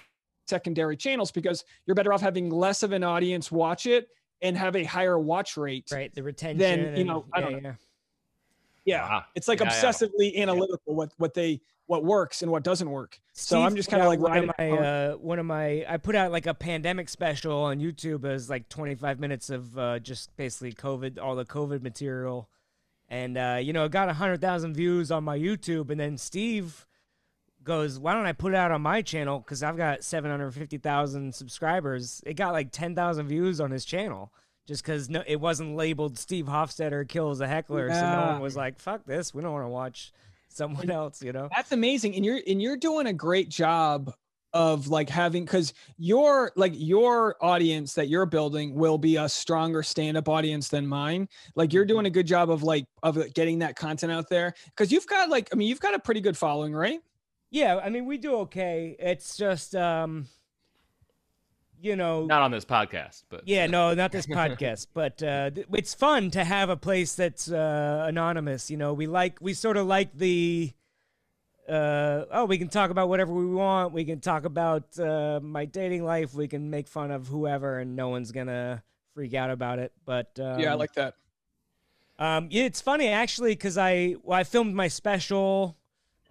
S2: secondary channels because you're better off having less of an audience watch it and have a higher watch rate.
S3: right, the retention.
S2: Then, you
S3: and-
S2: know, I don't know.
S3: Yeah.
S2: Yeah.
S1: Wow.
S2: It's like
S1: Yeah, yeah.
S2: obsessively analytical what what they what works and what doesn't work. So I'm just kind of like
S3: one
S2: riding
S3: of my uh, one of my I put out like a pandemic special on YouTube as like 25 minutes of uh, just basically COVID all the COVID material, and uh, you know it got hundred thousand views on my YouTube, and then Steve goes, "Why don't I put it out on my channel? Because I've got 750,000 subscribers. It got like 10,000 views on his channel." Just because no, it wasn't labeled Steve Hofstetter kills a heckler, so no one was like, "Fuck this, we don't want to watch someone else," you know.
S2: That's amazing. And you're and you're doing a great job of like having because your like your audience that you're building will be a stronger stand-up audience than mine. Like you're doing a good job of like of getting that content out there. Cause you've got like, I mean, you've got a pretty good following, right?
S3: Yeah, I mean we do okay. It's just um you know
S1: Not on this podcast, but
S3: yeah, no, not this podcast, (laughs) but uh th- it's fun to have a place that's uh anonymous, you know. We like we sort of like the uh oh, we can talk about whatever we want. We can talk about uh my dating life. We can make fun of whoever and no one's going to freak out about it. But um,
S2: yeah, I like that.
S3: um, yeah, it's funny actually because I well, I filmed my special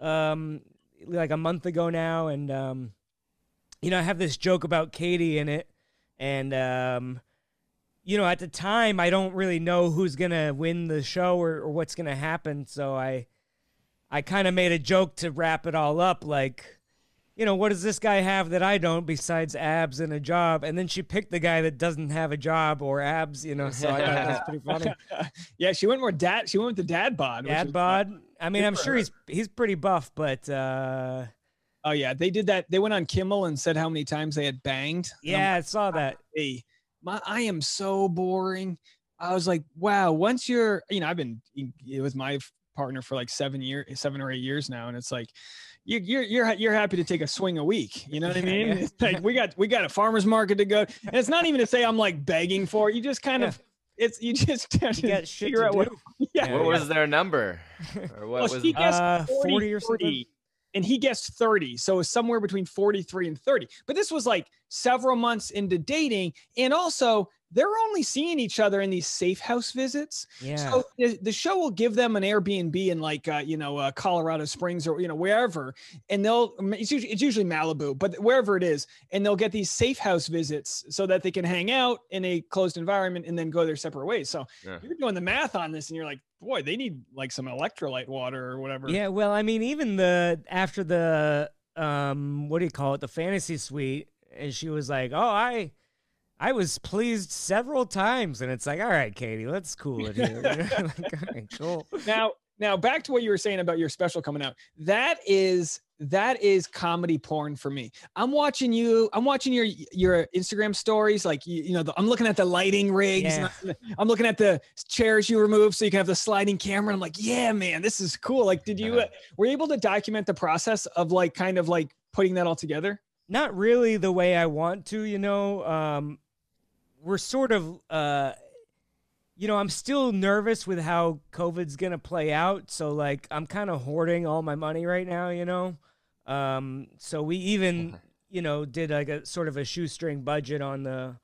S3: um, like a month ago now, and um, you know I have this joke about Katie in it, and um, you know at the time I don't really know who's gonna win the show or, or what's gonna happen, so I I kind of made a joke to wrap it all up, like. You know, what does this guy have that I don't besides abs and a job? And then she picked the guy that doesn't have a job or abs, you know, so I thought that was pretty funny. (laughs)
S2: yeah, she went more dad. She went with the dad bod.
S3: Dad bod. I mean, I'm sure he's he's pretty buff, but uh,
S2: Oh yeah, they did that. They went on Kimmel and said how many times they had banged. And I'm
S3: yeah, I saw that.
S2: hey, my I am so boring. I was like, wow, once you're, you know, I've been it was my partner for like seven years, seven or eight years now, and it's like, you, you're you're you're happy to take a swing a week. You know what I mean?
S3: Yeah.
S2: It's like we got we got a farmer's market to go, and it's not even to say I'm like begging for it. You just kind of, it's you just (laughs) have
S3: You
S2: to
S3: got shit
S2: figure
S3: to
S2: out what.
S3: do. (laughs)
S2: Yeah,
S1: what was their number? (laughs) Or what
S2: well,
S1: was
S2: she guessed
S3: Uh,
S2: 40,
S3: 40 or something?
S2: 30, and he guessed 30. So somewhere between 43 and 30. But this was like several months into dating. And also, they're only seeing each other in these safe house visits.
S3: Yeah,
S2: So the, the show will give them an Airbnb in like, uh, you know, uh, Colorado Springs or, you know, wherever. And they'll, it's usually, it's usually Malibu, but wherever it is. And they'll get these safe house visits so that they can hang out in a closed environment and then go their separate ways. So
S1: Yeah.
S2: you're doing the math on this and you're like, boy, they need like some electrolyte water or whatever.
S3: yeah. Well, I mean, even the after the um, what do you call it, the fantasy suite, and she was like, "Oh, I." I was pleased several times, and it's like, all right, Katie, let's cool it here. (laughs) like, right, cool.
S2: now now back to what you were saying about your special coming out that is that is comedy porn for me i'm watching you i'm watching your your instagram stories like you, you know the, i'm looking at the lighting rigs and I'm- i'm looking at the chairs you remove so you can have the sliding camera i'm like yeah man this is cool like did you uh, were you able to document the process of like kind of like putting that all together
S3: not really the way I want to, you know. Um, we're sort of, uh, you know, I'm still nervous with how COVID's gonna play out. So like, I'm kind of hoarding all my money right now, you know. Um, so we even, you know, did like a sort of a shoestring budget on the.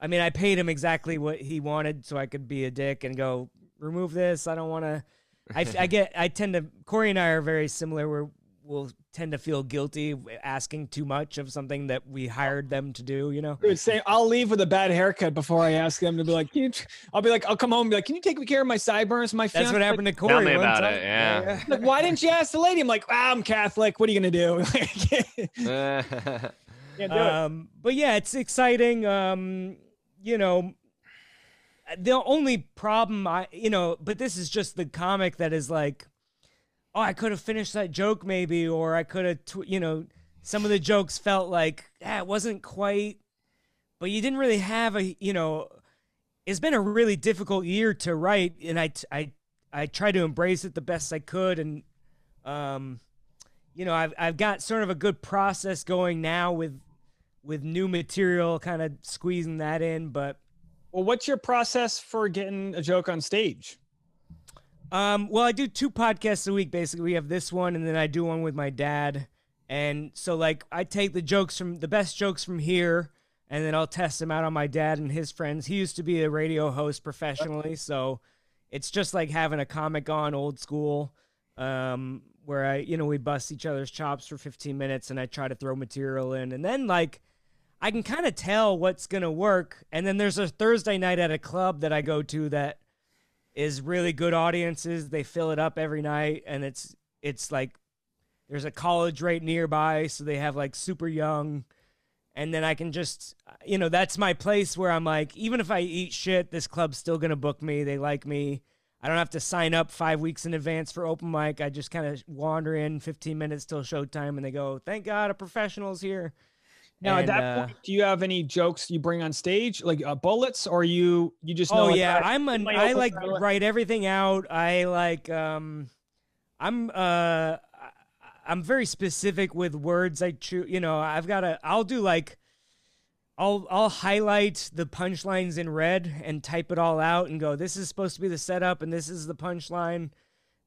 S3: I mean, I paid him exactly what he wanted, so I could be a dick and go remove this. I don't want to. I, I (laughs) get. I tend to. Corey and I are very similar. We're will tend to feel guilty asking too much of something that we hired them to do, you know?
S2: Dude, say I'll leave with a bad haircut before I ask them to be like, can you, I'll be like, I'll come home and be like, can you take care of my sideburns? My
S3: That's what happened to Corey.
S1: Tell me about
S3: time.
S1: it, yeah.
S2: like, why didn't you ask the lady? I'm like, ah, I'm Catholic. What are you gonna do? (laughs) Can't do it.
S3: Um, but yeah, it's exciting. Um, you know, the only problem I, you know, but this is just the comic that is like, oh, I could have finished that joke maybe, or I could have, tw- you know, some of the jokes felt like ah, it wasn't quite, but you didn't really have a you know. It's been a really difficult year to write, and I I I tried to embrace it the best I could, and um, you know I've I've got sort of a good process going now with with new material, kind of squeezing that in, but
S2: Well, what's your process for getting a joke on stage?
S3: Um, well, I do two podcasts a week. Basically, we have this one, and then I do one with my dad. And so, like, I take the jokes from the best jokes from here, and then I'll test them out on my dad and his friends. He used to be a radio host professionally, so it's just like having a comic on old school, um, where I, you know, we bust each other's chops for 15 minutes, and I try to throw material in, and then like. I can kind of tell what's gonna work, and then there's a Thursday night at a club that I go to that is really good audiences. They fill it up every night, and it's it's like there's a college right nearby, so they have like super young. And then I can just, you know, that's my place where I'm like, even if I eat shit, this club's still gonna book me. They like me. I don't have to sign up five weeks in advance for open mic. I just kind of wander in 15 minutes till showtime, and they go, "Thank God, a professional's here."
S2: Now,
S3: And,
S2: at that
S3: uh,
S2: point, do you have any jokes you bring on stage, like uh, bullets, or you you just know?
S3: Oh
S2: like,
S3: yeah,
S2: "All right,
S3: I'm an I like
S2: dialogue."
S3: write everything out. I like um I'm uh I'm very specific with words I choose. You know, I've got to I'll do like I'll I'll highlight the punchlines in red and type it all out and go this is supposed to be the setup and this is the punchline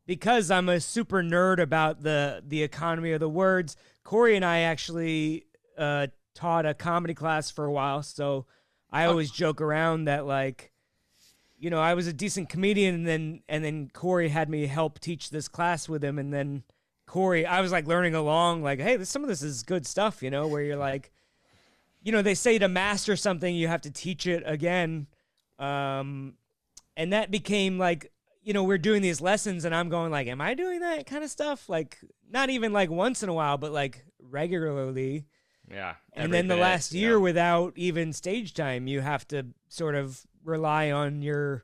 S3: because I'm a super nerd about the the economy of the words. Corey and I actually uh taught a comedy class for a while, so I always joke around that like you know, I was a decent comedian and then and then Corey had me help teach this class with him and then Corey I was like learning along like hey, this, some of this is good stuff, you know, where you're like you know, they say to master something you have to teach it again. Um and that became like you know, we're doing these lessons and I'm going like am I doing that kind of stuff? Like not even like once in a while, but like regularly
S1: Yeah.
S3: and
S1: every
S3: then the
S1: bit,
S3: last
S1: yeah.
S3: year without even stage time you have to sort of rely on your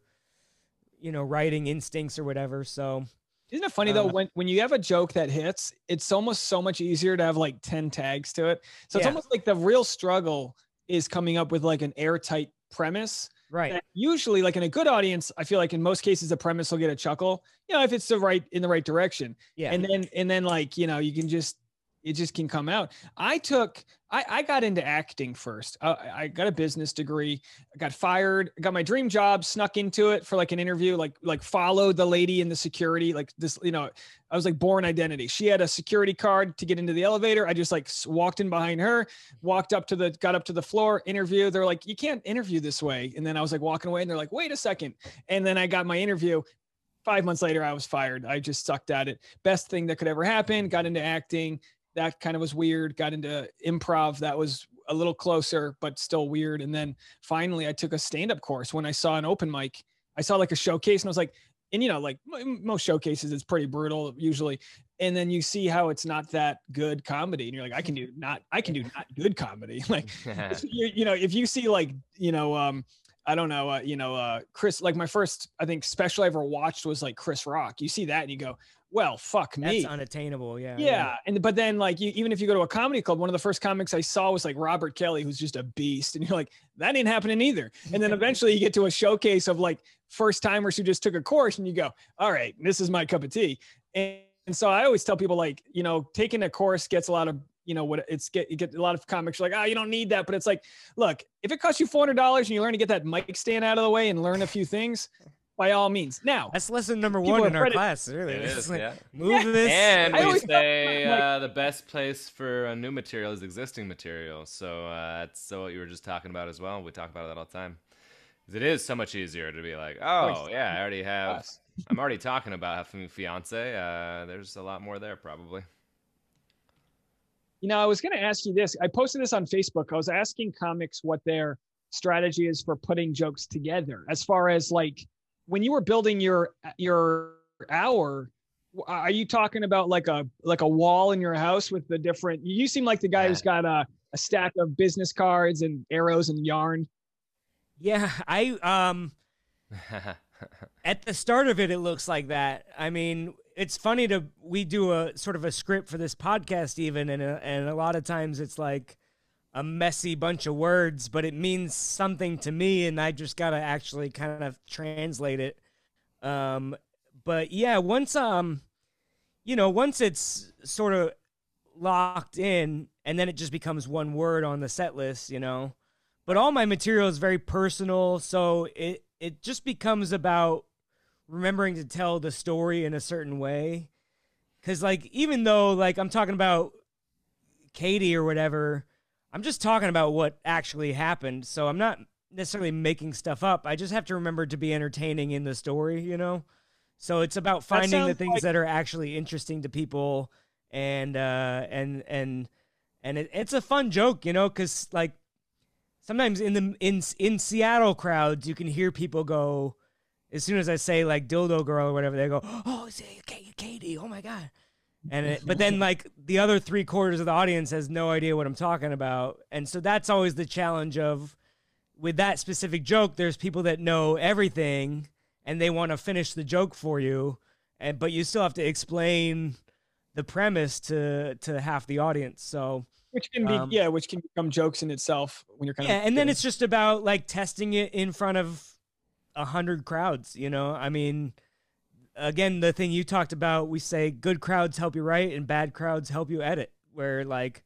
S3: you know writing instincts or whatever so
S2: Isn't it funny though
S3: Uh,
S2: when when you have a joke that hits, it's almost so much easier to have like ten tags to it. So it's almost like the real struggle is coming up with like an airtight premise.
S3: right
S2: that usually, like in a good audience, I feel like in most cases the premise will get a chuckle. You know, if it's the right in the right direction.
S3: yeah
S2: and then and then like you know you can just it just can come out. I took i i got into acting first. Uh, I, I got a business degree i got fired got my dream job snuck into it for like an interview like like followed the lady in the security like this you know i was like born identity. She had a security card to get into the elevator. I just like walked in behind her walked up to the got up to the floor interview. They're like you can't interview this way. And then i was like walking away and they're like wait a second. And then i got my interview. Five months later i was fired. I just sucked at it. Best thing that could ever happen got into acting that kind of was weird got into improv that was a little closer but still weird. And then finally i took a stand-up course when i saw an open mic. I saw like a showcase and i was like and you know like most showcases it's pretty brutal usually. And then you see how it's not that good comedy and you're like i can do not i can do not good comedy. (laughs) Like (laughs) you, you know if you see like you know um i don't know uh, you know uh chris like my first i think special i ever watched was like chris rock. You see that and you go well fuck me.
S3: that's unattainable yeah.
S2: Yeah and but then like you, even if you go to a comedy club one of the first comics i saw was like robert kelly who's just a beast and you're like that ain't happening either. And then (laughs) eventually you get to a showcase of like first timers who just took a course and you go all right this is my cup of tea. And, and so i always tell people like you know taking a course gets a lot of you know what it's get you get a lot of comics are like oh you don't need that but it's like look if it costs you $400 and you learn to get that mic stand out of the way and learn a few things by all means now
S3: that's lesson number one in our
S2: credit-
S3: class really It's like,
S1: yeah.
S3: move this
S1: And
S2: I
S1: we say (laughs)
S2: like-
S1: uh, the best place for a new material is existing material. So uh, that's so what you were just talking about as well. We talk about that all the time it is so much easier to be like, oh yeah, I already have. I'm already talking about having a fiance. Uh, there's a lot more there probably.
S2: You know, I was going to ask you this. I posted this on Facebook. I was asking comics what their strategy is for putting jokes together. As far as like when you were building your your hour, are you talking about like a like a wall in your house with the different? You seem like the guy who's got a, a stack of business cards and arrows and yarn.
S3: yeah i um (laughs) at the start of it, it looks like that. I mean, it's funny to we do a sort of a script for this podcast even, and a, and a lot of times it's like a messy bunch of words, but it means something to me, and I just gotta actually kind of translate it. Um, but yeah, once um, you know, once it's sort of locked in, and then it just becomes one word on the set list, you know. But all my material is very personal, so it it just becomes about remembering to tell the story in a certain way. Cause like even though like I'm talking about Katie or whatever, I'm just talking about what actually happened. So I'm not necessarily making stuff up. I just have to remember to be entertaining in the story, you know? So it's about finding the things like- that are actually interesting to people and uh and and and it, it's a fun joke, you know, cuz like sometimes in the in in Seattle crowds you can hear people go as soon as I say like dildo girl or whatever, they go, "Oh, it's Katie! Oh my god!" And it, but then like the other three quarters of the audience has no idea what I'm talking about, and so that's always the challenge of with that specific joke. There's people that know everything and they want to finish the joke for you, and but you still have to explain the premise to to half the audience. So
S2: which can be um, yeah, which can become jokes in itself when you're kind
S3: yeah,
S2: of
S3: yeah, and then it's just about like testing it in front of a hundred crowds. You know, I mean, again, the thing you talked about, we say good crowds help you write and bad crowds help you edit. Where like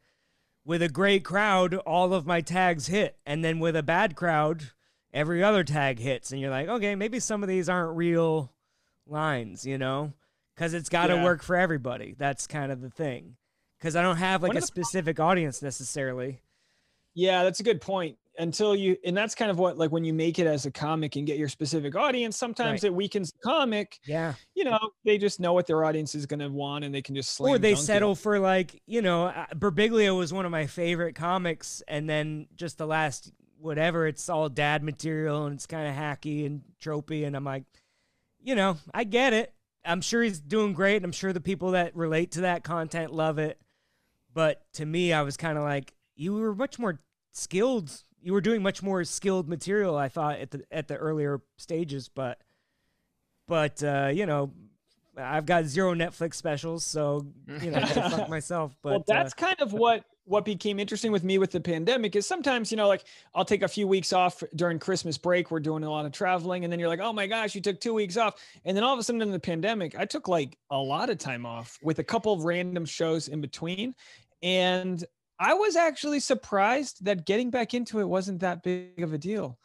S3: with a great crowd, all of my tags hit, and then with a bad crowd, every other tag hits, and you're like, okay, maybe some of these aren't real lines, you know, because it's got to yeah. work for everybody. That's kind of the thing. Because I don't have like a specific audience necessarily.
S2: Yeah, that's a good point until you and that's kind of what like when you make it as a comic and get your specific audience sometimes right. it weakens the comic
S3: yeah
S2: you know they just know what their audience is going to want and they can just or
S3: they settle it. for like you know uh, Birbiglia was one of my favorite comics and then just the last whatever it's all dad material and it's kind of hacky and tropey and i'm like you know i get it i'm sure he's doing great and i'm sure the people that relate to that content love it but to me i was kind of like you were much more skilled you were doing much more skilled material, I thought at the at the earlier stages, but but uh, you know, I've got zero Netflix specials, so you know, fuck (laughs) myself. But
S2: well, that's
S3: uh,
S2: kind of what what became interesting with me with the pandemic is sometimes you know like I'll take a few weeks off during Christmas break. We're doing a lot of traveling, and then you're like, oh my gosh, you took two weeks off, and then all of a sudden in the pandemic, I took like a lot of time off with a couple of random shows in between, and I was actually surprised that getting back into it wasn't that big of a deal.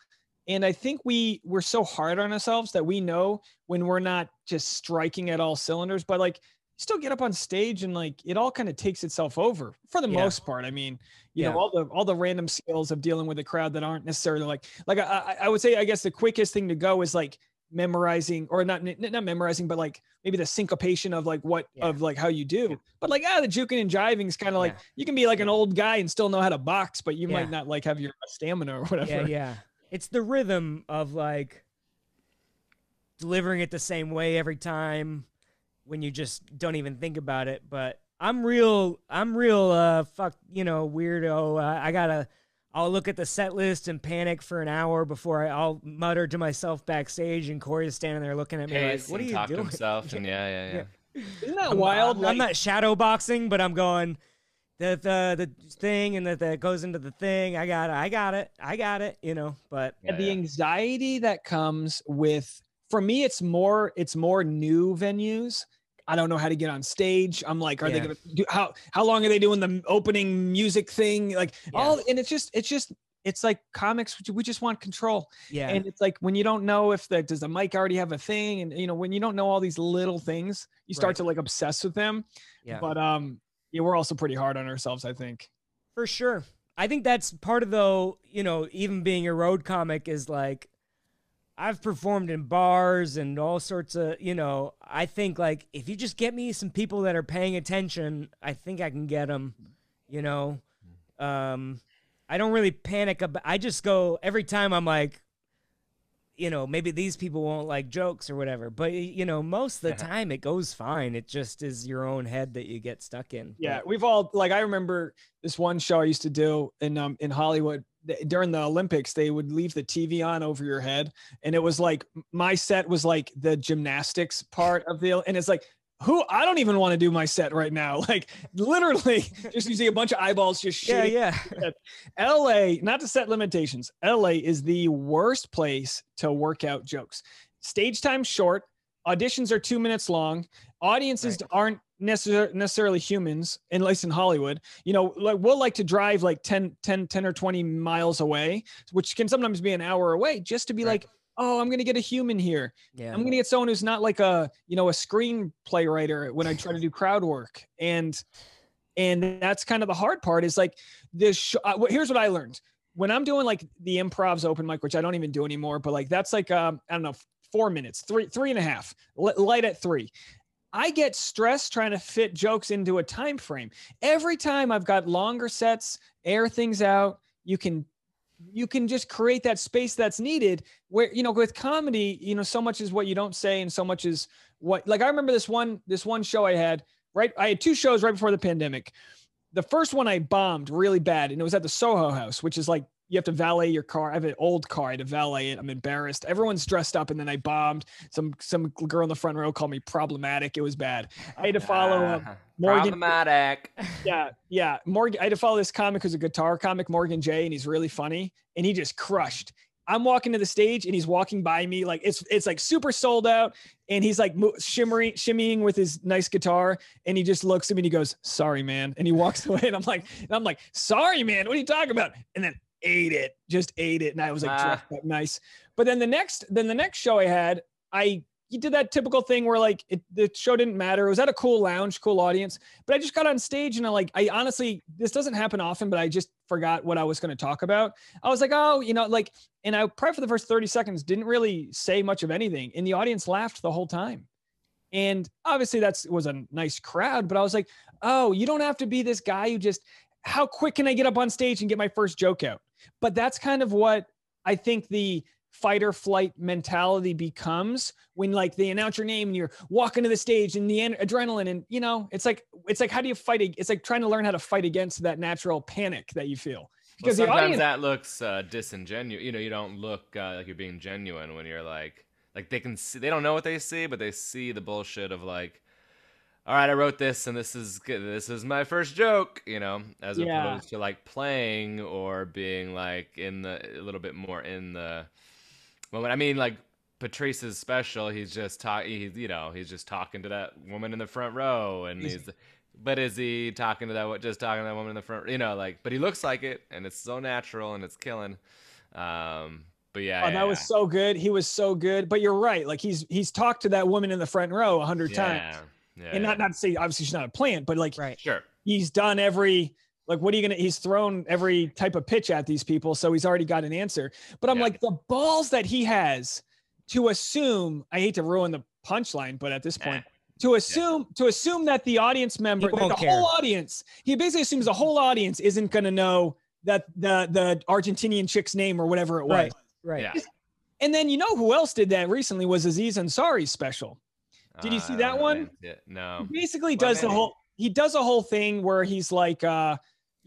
S2: And I think we we're so hard on ourselves that we know when we're not just striking at all cylinders, but like still get up on stage and like it all kind of takes itself over for the yeah. most part. I mean, you yeah. know, all the all the random skills of dealing with a crowd that aren't necessarily like like I, I would say I guess the quickest thing to go is like memorizing or not not memorizing but like maybe the syncopation of like what yeah. of like how you do but like ah the juking and jiving is kind of like yeah. you can be like an old guy and still know how to box but you yeah. might not like have your stamina or whatever
S3: yeah yeah it's the rhythm of like delivering it the same way every time when you just don't even think about it but i'm real i'm real uh fuck you know weirdo uh, i gotta I'll look at the set list and panic for an hour before I, will mutter to myself backstage, and Corey's standing there looking at me Pace like, "What are you
S1: talk
S3: doing?"
S1: To himself and (laughs) yeah, yeah, yeah.
S2: yeah. Isn't that I'm, wild?
S3: I'm, like... I'm, not shadow boxing, but I'm going the the the thing and that that goes into the thing. I got it. I got it. I got it. You know, but
S2: yeah, the yeah. anxiety that comes with for me, it's more it's more new venues I don't know how to get on stage. I'm like, are yeah. they gonna do how how long are they doing the opening music thing? Like yeah. all and it's just it's just it's like comics we just want control
S3: yeah
S2: and it's like when you don't know if the does the mic already have a thing and you know when you don't know all these little things you start right. to like obsess with them yeah but um yeah we're also pretty hard on ourselves i think
S3: for sure i think that's part of though you know even being a road comic is like I've performed in bars and all sorts of, you know, I think like if you just get me some people that are paying attention, I think I can get them, you know. Um I don't really panic about I just go every time I'm like you know, maybe these people won't like jokes or whatever, but you know, most of the (laughs) time it goes fine. It just is your own head that you get stuck in.
S2: Yeah, but, we've all like I remember this one show I used to do in um in Hollywood during the Olympics, they would leave the TV on over your head, and it was like my set was like the gymnastics part of the, and it's like who I don't even want to do my set right now. (laughs) Like literally, (laughs) just you see a bunch of eyeballs just
S3: Yeah, yeah. (laughs)
S2: LA, not to set limitations, LA is the worst place to work out jokes. Stage time short, auditions are two minutes long, audiences aren't necessar- necessarily humans, at least in Hollywood. You know, like we'll like to drive like 10, 10, 10 or 20 miles away, which can sometimes be an hour away, just to be
S1: Right.
S2: like, oh, I'm gonna get a human here.
S3: Yeah.
S2: I'm gonna get someone who's not like a you know a screenplay writer when I try to do crowd work, and and that's kind of the hard part. Is like this. Sh- uh, here's what I learned when I'm doing like the improvs open mic, which I don't even do anymore, but like that's like um I don't know four minutes, three three and a half, li- light at three. I get stressed trying to fit jokes into a time frame. Every time I've got longer sets, air things out, you can you can just create that space that's needed where you know with comedy you know so much is what you don't say and so much is what like i remember this one this one show i had right i had two shows right before the pandemic the first one i bombed really bad and it was at the soho house which is like you have to valet your car i have an old car i had to valet it i'm embarrassed everyone's dressed up and then i bombed some some girl in the front row called me problematic it was bad i had to follow up
S1: Ah, (laughs)
S2: Morgan-
S1: Problematic.
S2: yeah, yeah. Morgan, I had to follow this comic who's a guitar comic, Morgan Jay, and he's really funny, and he just crushed. I'm walking to the stage, and he's walking by me like it's it's like super sold out, and he's like mo- shimmering, shimmying with his nice guitar, and he just looks at me and he goes, "Sorry, man," and he walks (laughs) away, and I'm like, and I'm like, "Sorry, man, what are you talking about?" And then ate it, just ate it, and I was like
S1: Ah.
S2: dressed up nice. But then the next, then the next show I had, I he did that typical thing where like it, the show didn't matter. It was at a cool lounge, cool audience, but I just got on stage and I like I honestly this doesn't happen often, but I just forgot what I was going to talk about. I was like, oh, you know, like, and I probably for the first thirty seconds didn't really say much of anything, and the audience laughed the whole time. And obviously that's was a nice crowd, but I was like, oh, you don't have to be this guy who just how quick can I get up on stage and get my first joke out? But that's kind of what I think the fight or flight mentality becomes when like they announce your name and you're walking to the stage and the adrenaline and you know it's like it's like how do you fight it's like trying to learn how to fight against that natural panic that you feel
S1: Well,
S2: because the
S1: sometimes
S2: audience
S1: that looks uh, disingenuous. You know, you don't look uh, like you're being genuine when you're like, like they can see, they don't know what they see, but they see the bullshit of like, all right, I wrote this and this is good. This is my first joke. You know, as
S2: Yeah.
S1: opposed to like playing or being like in the a little bit more in the moment. I mean, like Patrice's special, he's just talking. He's you know, he's just talking to that woman in the front row, and
S2: He's-
S1: he's. But is he talking to that? Just talking to that woman in the front? You know, like. But he looks like it, and it's so natural, and it's killing. Um. But yeah,
S2: oh,
S1: yeah,
S2: that was so good he was so good but you're right like he's he's talked to that woman in the front row a hundred
S1: yeah,
S2: times
S1: Yeah,
S2: and not
S1: yeah.
S2: not to say obviously she's not a plant but like
S3: Right.
S1: sure.
S2: he's done every like what are you gonna he's thrown every type of pitch at these people so he's already got an answer but i'm
S1: Yeah.
S2: like the balls that he has to assume i hate to ruin the punchline but at this point to assume to assume that the audience member
S3: People
S2: the
S3: care.
S2: whole audience he basically assumes the whole audience isn't gonna know that the the argentinian chick's name or whatever it was
S3: Right. Right.
S1: Yeah.
S2: and then you know who else did that recently was aziz ansari's special Did you see that
S1: Uh,
S2: one?
S1: No.
S2: he basically
S1: Well,
S2: does the whole he does a whole thing where he's like uh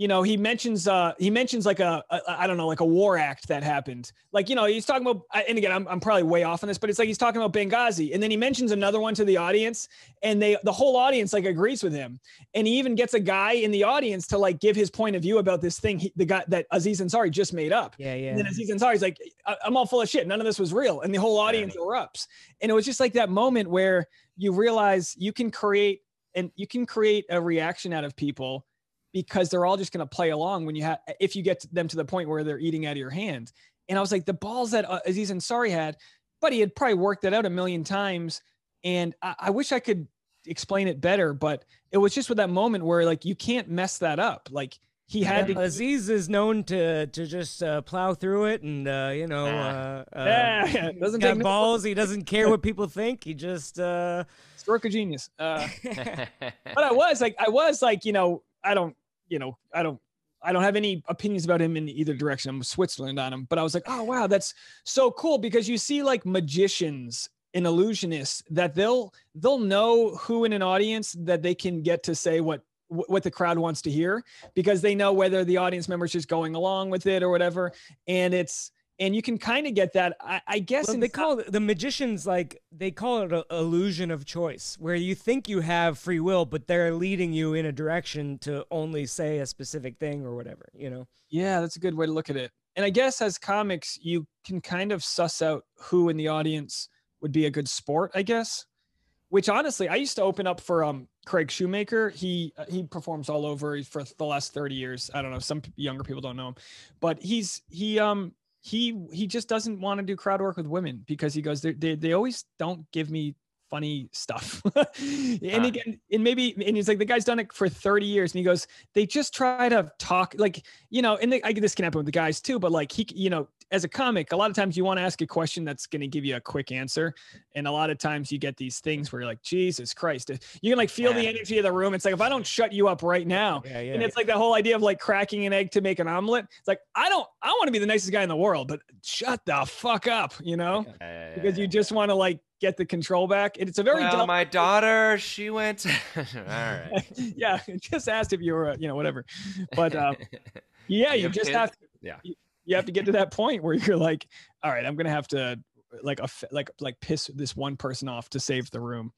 S2: you know he mentions uh he mentions like a, a i don't know like a war act that happened like you know he's talking about and again I'm, I'm probably way off on this but it's like he's talking about benghazi and then he mentions another one to the audience and they the whole audience like agrees with him and he even gets a guy in the audience to like give his point of view about this thing he, the guy that aziz ansari just made up
S3: Yeah. Yeah.
S2: and then Aziz Ansari's like, I'm all full of shit. None of this was real. And the whole audience erupts. And it was just like that moment where you realize you can create and you can create a reaction out of people because they're all just going to play along when you have, if you get them to the point where they're eating out of your hand. And I was like, the balls that uh, Aziz Ansari had, but he had probably worked that out a million times. And I, I wish I could explain it better, but it was just with that moment where like, you can't mess that up. Like he had
S3: Yeah,
S2: to,
S3: Aziz is known to to just uh, plow through it, and uh, you know,
S1: Ah.
S3: uh, uh,
S2: yeah, doesn't
S3: got
S2: take no-
S3: balls. He doesn't care what people think. He just uh,
S2: stroke of genius. Uh, (laughs) but I was like, I was like, you know, I don't, you know, I don't, I don't have any opinions about him in either direction. I'm Switzerland on him, but I was like, oh wow, that's so cool because you see like magicians and illusionists that they'll they'll know who in an audience that they can get to say what what the crowd wants to hear because they know whether the audience member is just going along with it or whatever. And it's and you can kind of get that. I, I guess
S3: Well, they call it, the magicians like they call it an illusion of choice, where you think you have free will, but they're leading you in a direction to only say a specific thing or whatever. You know.
S2: Yeah, that's a good way to look at it. And I guess as comics, you can kind of suss out who in the audience would be a good sport, I guess. Which honestly, I used to open up for um Craig Shoemaker. He uh, he performs all over for the last 30 years. I don't know, some younger people don't know him. But he's he um he he just doesn't want to do crowd work with women because he goes they they, they always don't give me funny stuff. (laughs) and
S1: Ah.
S2: again, and maybe and he's like the guy's done it for 30 years and he goes they just try to talk like you know and they, I get this can happen with the guys too but like he you know as a comic a lot of times you want to ask a question that's going to give you a quick answer and a lot of times you get these things where you're like Jesus Christ you can like feel the energy of the room it's like if I don't shut you up right now
S3: Yeah, yeah.
S2: and it's like the whole idea of like cracking an egg to make an omelet it's like I don't I want to be the nicest guy in the world but shut the fuck up you know
S1: Yeah, yeah, yeah,
S2: because you just want to like get the control back and it's a very
S1: well, my daughter, she went. (laughs) all right. (laughs)
S2: yeah, (laughs) just asked if you were, uh, you know, whatever. But uh, yeah, you
S1: have
S2: just
S1: kids?
S2: have,
S1: Yeah.
S2: you, you have to get to that point where you're like, all right, I'm gonna have to like off- like like piss this one person off to save the room.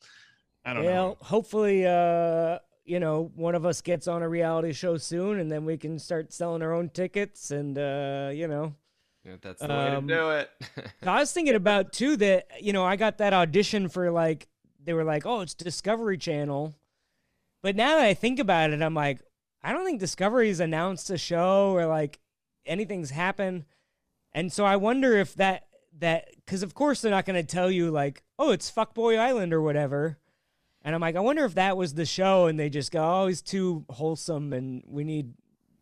S2: I don't know.
S3: Well, hopefully, uh, you know, one of us gets on a reality show soon, and then we can start selling our own tickets, and uh, you know.
S1: Yeah, That's the way to
S3: Um,
S1: do it. (laughs)
S3: I was thinking about too that you know I got that audition for like they were like oh it's Discovery Channel, but now that I think about it I'm like I don't think Discovery's announced a show or like anything's happened, and so I wonder if that that because of course they're not going to tell you like oh it's Fuckboy Island or whatever, and I'm like I wonder if that was the show and they just go oh he's too wholesome and we need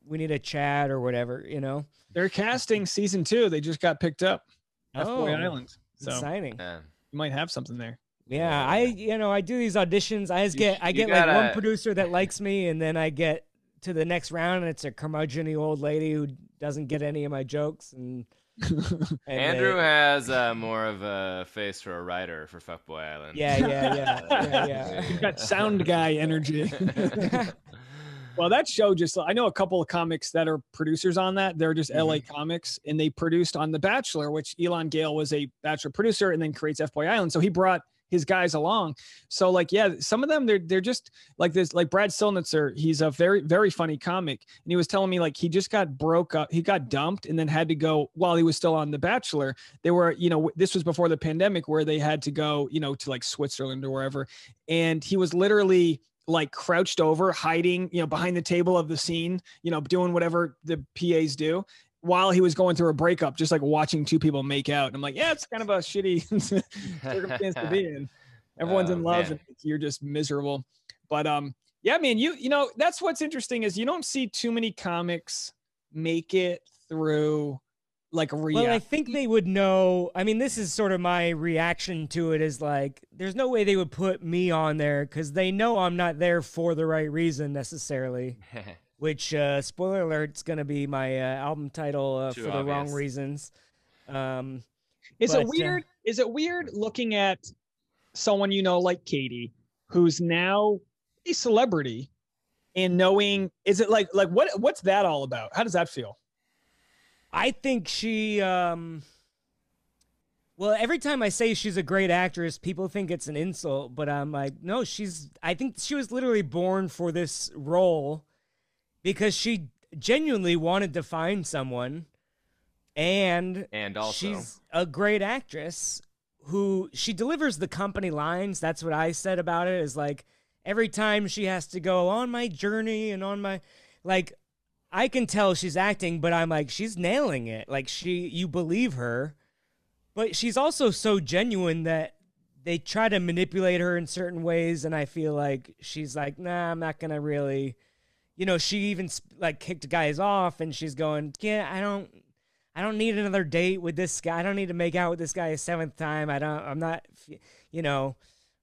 S3: we need a chat or whatever you know
S2: They're casting season two. They just got picked up. F Boy
S3: Oh,
S2: Island. So
S3: exciting.
S1: Yeah.
S2: you might have something there.
S3: Yeah, I you know I do these auditions. I just
S1: You
S3: get
S1: sh-
S3: I
S1: you
S3: get like one producer that likes me, and then I get to the next round, and it's a curmudgeony old lady who doesn't get any of my jokes. And, (laughs) and
S1: Andrew
S3: they-
S1: has uh, more of a face for a writer for Fuckboy Island.
S3: yeah, yeah, yeah, yeah, (laughs)
S2: You've got sound guy energy. (laughs) well, that show just I know a couple of comics that are producers on that. They're just LA comics and they produced on The Bachelor, which Elan Gale was a Bachelor producer and then creates F Boy Island. So he brought his guys along. So like yeah, some of them they're they're just like this like Brad Silnutzer, he's a very very funny comic and he was telling me like he just got broke up, he got dumped and then had to go while he was still on The Bachelor. They were, you know, this was before the pandemic where they had to go, you know, to like Switzerland or wherever and he was literally like crouched over hiding you know behind the table of the scene you know doing whatever the pas do while he was going through a breakup just like watching two people make out and i'm like yeah it's kind of a shitty (laughs) circumstance to be (laughs) in everyone's
S1: Oh,
S2: in love
S1: man.
S2: and you're just miserable but um yeah man you you know that's what's interesting is you don't see too many comics make it through like
S3: Well, I think they would know. I mean, this is sort of my reaction to it. Is like, there's no way they would put me on there because they know I'm not there for the right reason necessarily. (laughs) which uh spoiler alert is gonna be my uh, album title uh,
S1: Too
S3: for the wrong reasons um
S2: Is
S3: But,
S2: it
S3: uh,
S2: weird? is it weird looking at someone you know like Katie, who's now a celebrity, and knowing is it like like what what's that all about? How does that feel?
S3: i think she um well every time i say she's a great actress people think it's an insult but i'm like no she's i think she was literally born for this role because she genuinely wanted to find someone and
S1: and also,
S3: she's a great actress who she delivers the company lines. That's what i said about it is like every time she has to go on my journey and on my like i can tell she's acting but i'm like she's nailing it. Like she you believe her. But she's also so genuine that they try to manipulate her in certain ways and i feel like she's like nah i'm not gonna really you know she even like kicked guys off and she's going yeah i don't I don't need another date with this guy. I don't need to make out with this guy a seventh time. I don't. I'm not. You know.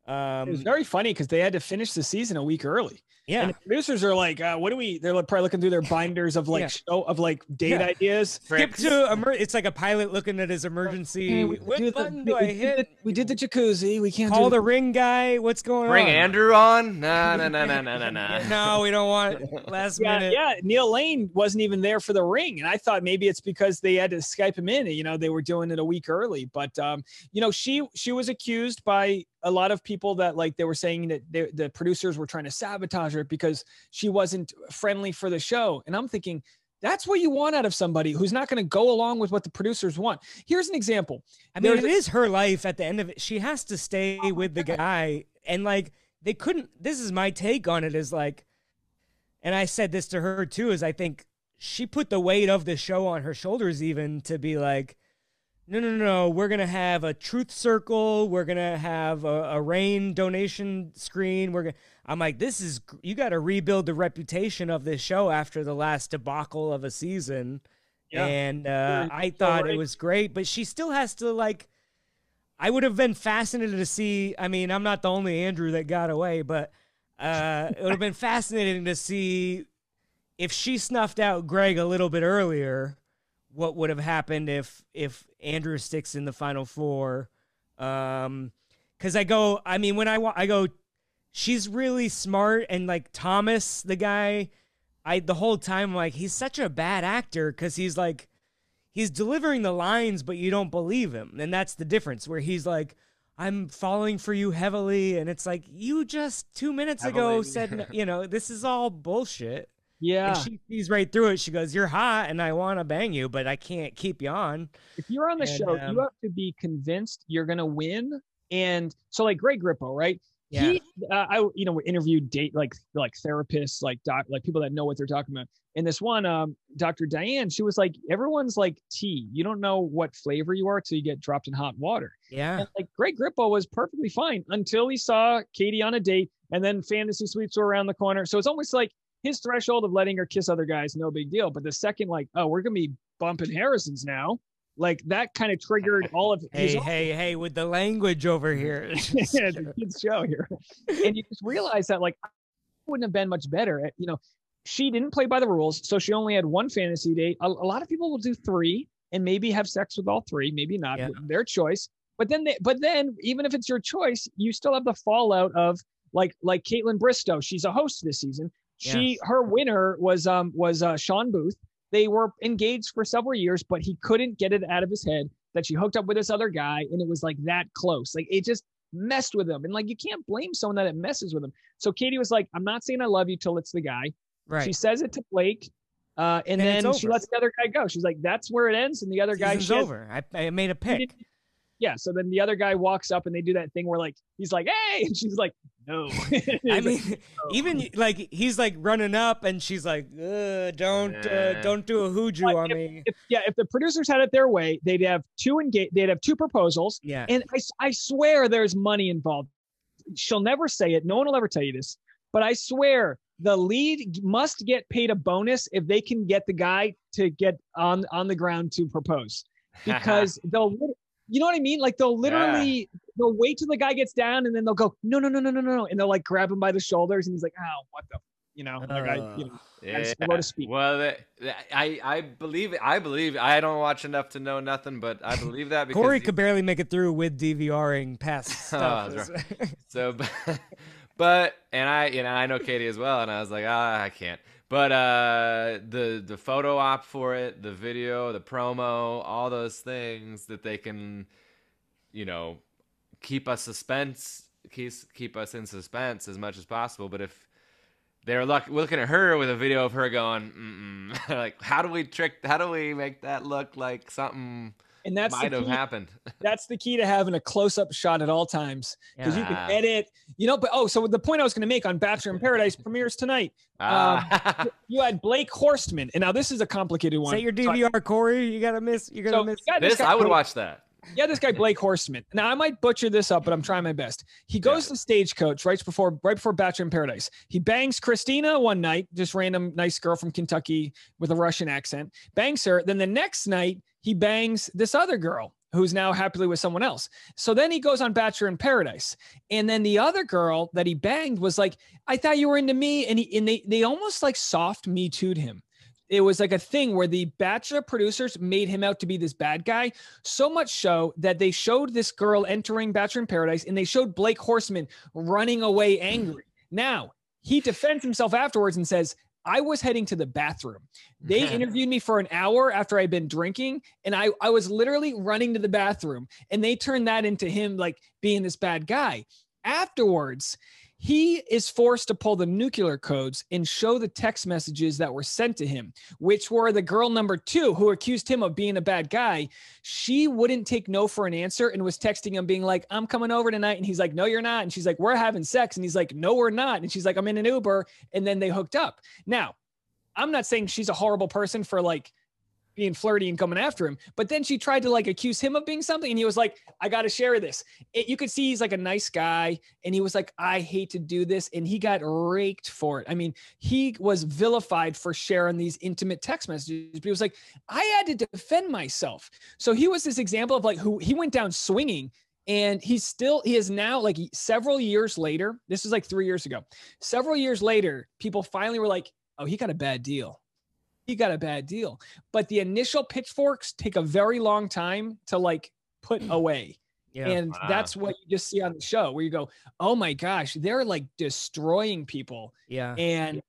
S3: Um,
S2: It was very funny because they had to finish the season a week early.
S3: Yeah.
S2: And the producers are like, uh, "What do we?" They're like, probably looking through their (laughs) binders of like
S3: Yeah.
S2: show of like date
S3: Yeah.
S2: ideas.
S3: Skip to emer- it's like a pilot looking at his emergency.
S2: Hey, we
S3: what
S2: did the-
S3: button
S2: we-
S3: do I
S2: we did
S3: hit?
S2: the- we did the jacuzzi. We can't
S3: Call
S2: do
S3: the ring guy. What's going
S1: Bring
S3: on?
S1: Bring Andrew on? No, no, no, no, no, no, nah.
S3: No, (laughs) no we don't want (laughs) last
S2: Yeah,
S3: minute.
S2: yeah. Neil Lane wasn't even there for the ring, and I thought maybe it's because they had to Skype him in. You know, they were doing it a week early. But um, you know, she she was accused by a lot of people that like they were saying that they, the producers were trying to sabotage her because she wasn't friendly for the show. And I'm thinking. That's what you want out of somebody who's not going to go along with what the producers want. Here's an example.
S3: I mean,
S2: There's
S3: it is her life at the end of it. She has to stay with the guy. And like, they couldn't, this is my take on it is like, and I said this to her too, is I think she put the weight of the show on her shoulders, even to be like, no, no, no, no, we're going to have a truth circle. We're going to have a, a rain donation screen. We're going to, I'm like, this is, you got to rebuild the reputation of this show after the last debacle of a season.
S2: Yeah.
S3: And uh, I thought
S2: right.
S3: it was great, but she still has to like. I would have been fascinated to see. I mean, I'm not the only Andrew that got away, but uh, it would have been fascinating to see if she snuffed out Greg a little bit earlier. What would have happened if if Andrew sticks in the final four? Um, because I go. I mean, when I wa- I go, she's really smart and like Thomas, the guy. I the whole time like he's such a bad actor because he's like he's delivering the lines, but you don't believe him. And that's the difference where he's like, I'm falling for you heavily. And it's like, you just two minutes ago said, (laughs) you know, this is all bullshit.
S2: Yeah.
S3: And she sees right through it. She goes, You're hot and I want to bang you, but I can't keep you on.
S2: if you're on the
S3: And,
S2: show,
S3: um,
S2: you have to be convinced you're going to win. And so, like Greg Grippo, right?
S3: Yeah.
S2: He, uh, I, you know, interviewed date like like therapists, like doc, like people that know what they're talking about. And this one, um, Dr. Diane, she was like, everyone's like tea. You don't know what flavor you are till you get dropped in hot water.
S3: Yeah.
S2: And like Greg Grippo was perfectly fine until he saw Katie on a date, and then fantasy suites were around the corner. So it's almost like his threshold of letting her kiss other guys, no big deal. But the second, like, oh, we're gonna be bumping Harrison's now, like that kind of triggered (laughs) all of
S3: Hey, hey, hey, with the language over here. (laughs) (laughs)
S2: yeah, the kids show here. And you just realize that like I wouldn't have been much better at, you know, she didn't play by the rules, so she only had one fantasy date. A, a lot of people will do three and maybe have sex with all three, maybe not,
S3: Yeah.
S2: their choice. But then they, but then even if it's your choice, you still have the fallout of like like Kaitlyn Bristowe. She's a host this season. She her winner was um was uh Shawn Booth. They were engaged for several years, but he couldn't get it out of his head that she hooked up with this other guy, and it was like that close. Like it just messed with him. And like you can't blame someone that it messes with him. So Katie was like, I'm not saying I love you till it's the guy.
S3: right.
S2: She says it to Blake. Uh, and
S3: And
S2: then she lets the other guy go. She's like, that's where it ends. And the other guy,
S3: Season's
S2: she has-
S3: over. I, I made a pick.
S2: Yeah. So then the other guy walks up and they do that thing where like, he's like, hey. (laughs) And she's like, no. (laughs) (laughs)
S3: I mean, even like he's like running up, and she's like, "Don't, uh, don't do a hooju
S2: But
S3: on me."
S2: if, yeah, if the producers had it their way, they'd have two engage, they'd have two proposals.
S3: Yeah,
S2: And I, I swear there's money involved. She'll never say it. No one will ever tell you this. But I swear the lead must get paid a bonus if they can get the guy to get on on the ground to propose because they'll lit- you know what I mean? Like they'll literally they'll wait till the guy gets down and then they'll go no no no no no no and they'll like grab him by the shoulders and he's like oh what the you know like I you know
S1: Yeah.
S2: slow to speak.
S1: Well, that, that- I I believe it. I believe I don't watch enough to know nothing, but I believe that because
S3: Corey
S1: you-
S3: could barely make it through with DVRing past (laughs)
S1: Oh,
S3: stuff.
S1: So, but, (laughs) but and I you know I know Katie as well, and I was like, ah, I can't. But uh, the the photo op for it, the video, the promo, all those things that they can, you know, keep us suspense, keep keep us in suspense as much as possible. But if they're look, looking at her with a video of her going, (laughs) like, how do we trick? How do we make that look like something
S2: And that's
S1: might
S2: the
S1: have
S2: key.
S1: happened? (laughs)
S2: that's the key to having a close-up shot at all times because you can edit you know but oh so the point i was going to make on bachelor in paradise (laughs) premieres tonight
S1: Ah. (laughs)
S2: you had blake horstmann and now this is a complicated one
S3: that your
S2: So I-
S3: DVR, Corey? You gotta miss. You're gonna
S2: so
S3: miss.
S2: you got
S1: this
S2: guy
S1: I would watch that.
S2: yeah this guy blake horstmann now i might butcher this up but i'm trying my best he goes to stagecoach right before right before bachelor in paradise he bangs kristina one night just random nice girl from kentucky with a russian accent bangs her then the next night he bangs this other girl who's now happily with someone else. So then he goes on Bachelor in Paradise. And then the other girl that he banged was like, I thought you were into me. And, he, and they, they almost like soft me too'd him. It was like a thing where the Bachelor producers made him out to be this bad guy. So much so that they showed this girl entering Bachelor in Paradise and they showed Blake Horstmann running away angry. Now, he defends himself afterwards and says, I was heading to the bathroom. They mm-hmm. interviewed me for an hour after I'd been drinking, and I, I was literally running to the bathroom. And they turned that into him like being this bad guy. Afterwards, he is forced to pull the nuclear codes and show the text messages that were sent to him, which were the girl number two who accused him of being a bad guy. She wouldn't take no for an answer and was texting him, being like, I'm coming over tonight. And he's like, No, you're not. And she's like, We're having sex. And he's like, No, we're not. And she's like, I'm in an Uber. And then they hooked up. Now, I'm not saying she's a horrible person for like being flirty and coming after him. But then she tried to like accuse him of being something. And he was like, I got to share this. It, you could see he's like a nice guy. And he was like, I hate to do this. And he got raked for it. I mean, he was vilified for sharing these intimate text messages. But he was like, I had to defend myself. So he was this example of like who he went down swinging. And he's still, he is now like several years later. This is like three years ago. Several years later, people finally were like, oh, he got a bad deal he got a bad deal. But the initial pitchforks take a very long time to like put (clears throat) away.
S3: Yeah.
S2: and
S1: Wow.
S2: that's what you just see on the show where you go, oh my gosh, they're like destroying people.
S3: yeah.
S2: And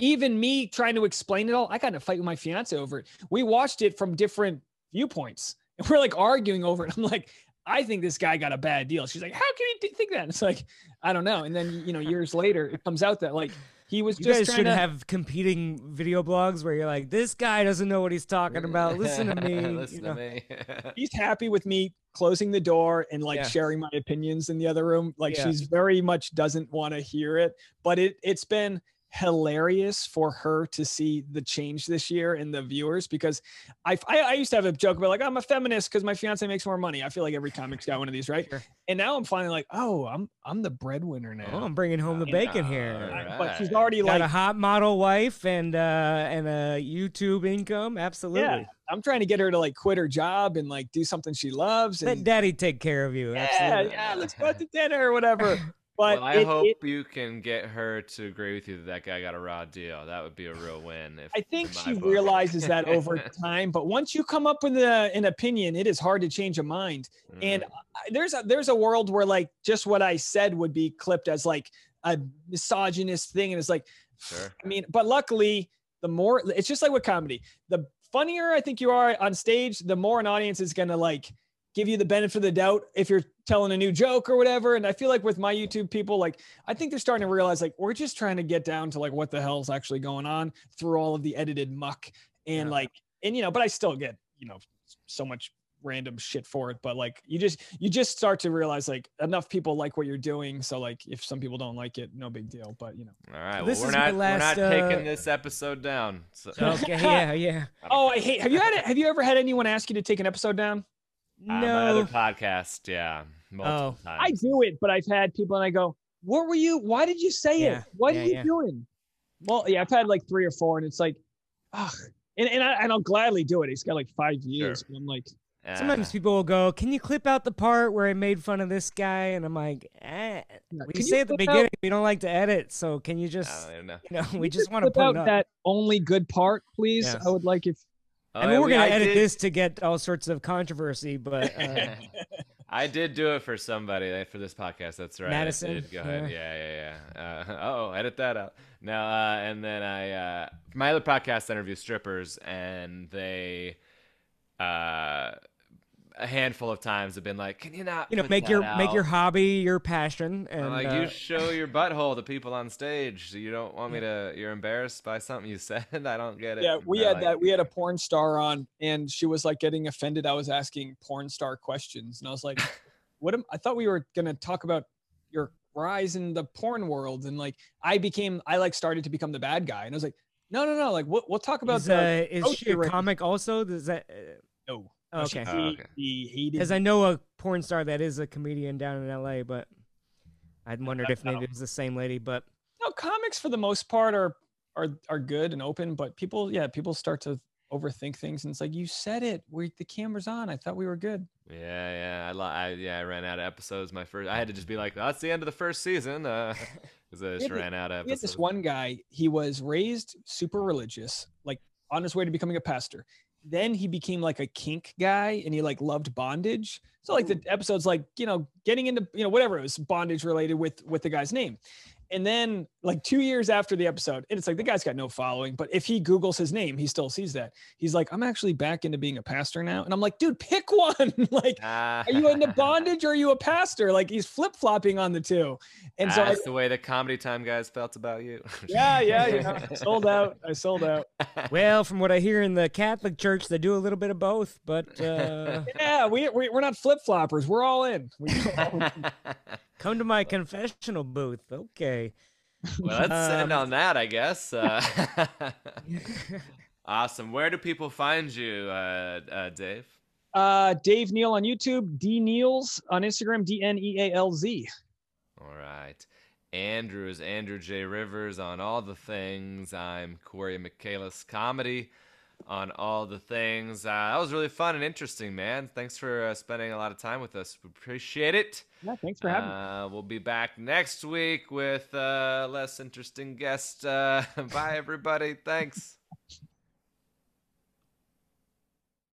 S2: even me trying to explain it all, I got in a fight with my fiance over it. We watched it from different viewpoints and (laughs) we're like arguing over it. I'm like, I think this guy got a bad deal. She's like, how can you think that? And It's like, I don't know. And then, you know, years later, it comes out that like he was
S3: You
S2: just
S3: guys should
S2: to
S3: have competing video blogs where you're like, this guy doesn't know what he's talking about. Listen to (laughs) me.
S1: Listen
S3: you know?
S1: to me. (laughs)
S2: she's happy with me closing the door and like
S3: Yeah.
S2: sharing my opinions in the other room. Like
S3: Yeah.
S2: she's very much doesn't want to hear it, but it it's been hilarious for her to see the change this year in the viewers because I I, I used to have a joke about like I'm a feminist because my fiance makes more money. I feel like every comic's got one of these, right?
S3: Sure.
S2: And now I'm finally like, oh, I'm I'm the breadwinner now.
S3: Oh, I'm bringing home the bacon here.
S2: I- but she's already
S3: Got
S2: like,
S3: a hot model wife and uh and a YouTube income. Absolutely.
S2: yeah, I'm trying to get her to like quit her job and like do something she loves.
S3: Let daddy take care of you.
S2: yeah,
S3: Absolutely.
S2: yeah, let's (laughs) go out to dinner or whatever. (laughs) But
S1: well, I
S2: it-
S1: hope
S2: it-
S1: you can get her to agree with you that that guy got a raw deal. That would be a real win. If,
S2: I think she
S1: book.
S2: realizes that (laughs) over time. But once you come up with a, an opinion, it is hard to change a mind. And
S1: Mm.
S2: I- there's a there's a world where like just what I said would be clipped as like a misogynist thing, and it's like,
S1: Sure.
S2: I mean, but luckily, the more it's just like with comedy, the funnier I think you are on stage, the more an audience is gonna like give you the benefit of the doubt if you're telling a new joke or whatever. And I feel like with my YouTube people, like I think they're starting to realize like we're just trying to get down to like what the hell's actually going on through all of the edited muck and
S3: Yeah.
S2: like and you know, but I still get you know so much random shit for it but like you just you just start to realize like enough people like what you're doing so like if some people don't like it no big deal but you know
S1: All right. Well,
S3: This
S1: we're
S3: is my
S1: not
S3: last,
S1: we're not
S3: uh,
S1: taking this episode down. So,
S3: Okay, (laughs) yeah, yeah.
S2: oh i hate have you had it have you ever had anyone ask you to take an episode down
S1: Uh, my other podcast, yeah, multiple
S3: Oh.
S2: I do it, but I've had people and I go, "What were you? Why did you say
S3: Yeah,
S2: it? What
S3: yeah,
S2: are you
S3: yeah.
S2: doing?" Well, yeah, I've had like three or four, and it's like, ugh. And and, I, and I'll gladly do it. It's got like five years, but I'm like,
S1: Yeah.
S3: Sometimes people will go, "Can you clip out the part where I made fun of this guy?" And I'm like, eh.
S2: Yeah,
S3: "We
S2: can you
S3: say at the
S2: clip out-
S3: beginning we don't like to edit, so can you just,
S1: I don't know.
S3: you know,
S2: "Can
S3: we
S2: you
S3: just want to put
S2: out
S3: up."
S2: that only good part, please.
S3: Yes.
S2: I would like if
S1: Oh,
S3: I mean, we're
S1: we-
S3: gonna edit
S1: did-
S3: this to get all sorts of controversy, but uh, (laughs)
S1: I did do it for somebody for this podcast. That's right.
S3: Madison.
S1: Go ahead.
S3: yeah.
S1: Yeah, yeah, yeah. Uh, (laughs) oh, edit that out. No, uh, and then I uh, my other podcast interview strippers, and they uh, a handful of times have been like, "Can you not?
S3: you know,
S1: put
S3: make
S1: that
S3: your make your hobby your passion, and
S1: I'm like,
S3: uh,
S1: you show your butthole to people on stage. So You don't want me to. You're embarrassed by something you (laughs) said. I don't get it.
S2: yeah, we had
S1: like,
S2: that. We had a porn star on, and she was like getting offended. I was asking porn star questions, and I was like, (laughs) "What? Am, I thought we were gonna talk about your rise in the porn world." And like, I became, I like started to become the bad guy, and I was like, "No, no, no! Like, we'll, we'll talk about
S3: is,
S2: the
S3: uh, is she a comic also? Does that? Uh,
S2: no."
S3: Okay,
S1: Oh,
S2: He,
S1: okay.
S2: he hated.
S3: because I know a porn star that is a comedian down in L.A., but I'd wondered if maybe it was the same lady. But
S2: no, comics for the most part are are are good and open, but people, yeah, people start to overthink things, and it's like you said it. We the camera's on. I thought we were good.
S1: Yeah, yeah, I, li- I yeah, I ran out of episodes. My first, I had to just be like, that's the end of the first season, uh, (laughs) (laughs) because I just ran out of
S2: We had
S1: episodes.
S2: this one guy. He was raised super religious, like on his way to becoming a pastor. Then he became like a kink guy, and he like loved bondage. So like the episodes, like you know, getting into you know whatever it was bondage related with with the guy's name. And then like two years after the episode, and it's like the guy's got no following, but if he Googles his name, he still sees that. He's like, I'm actually back into being a pastor now. And I'm like, dude, pick (laughs) one. like,
S1: Ah,
S2: are you into bondage or are you a pastor? Like he's flip flopping on the two. And so I,
S1: that's the way the comedy time guys felt about you. (laughs)
S2: yeah, yeah, you know, I sold out. I sold out. (laughs)
S3: Well, from what I hear in the Catholic Church, they do a little bit of both, but uh,
S2: Yeah, we, we we're not flip floppers. We're all in. We all in.
S3: Come to my confessional booth. Okay.
S1: well, let's end
S3: Um,
S1: on that, I guess. Uh, (laughs) (laughs) awesome. Where do people find you, uh, uh, Dave?
S2: Uh, Dave Neal on YouTube, D Neals on Instagram, D N E A L Z.
S1: All right. Andrew is Andrew J. Rivers on all the things. I'm Corey Michaelis Comedy on all the things. Uh, that was really fun and interesting, man. Thanks for uh, spending a lot of time with us. We appreciate it.
S2: Yeah, thanks for having me.
S1: Uh, we'll be back next week with uh, less interesting guest. Uh, (laughs) bye, everybody. Thanks.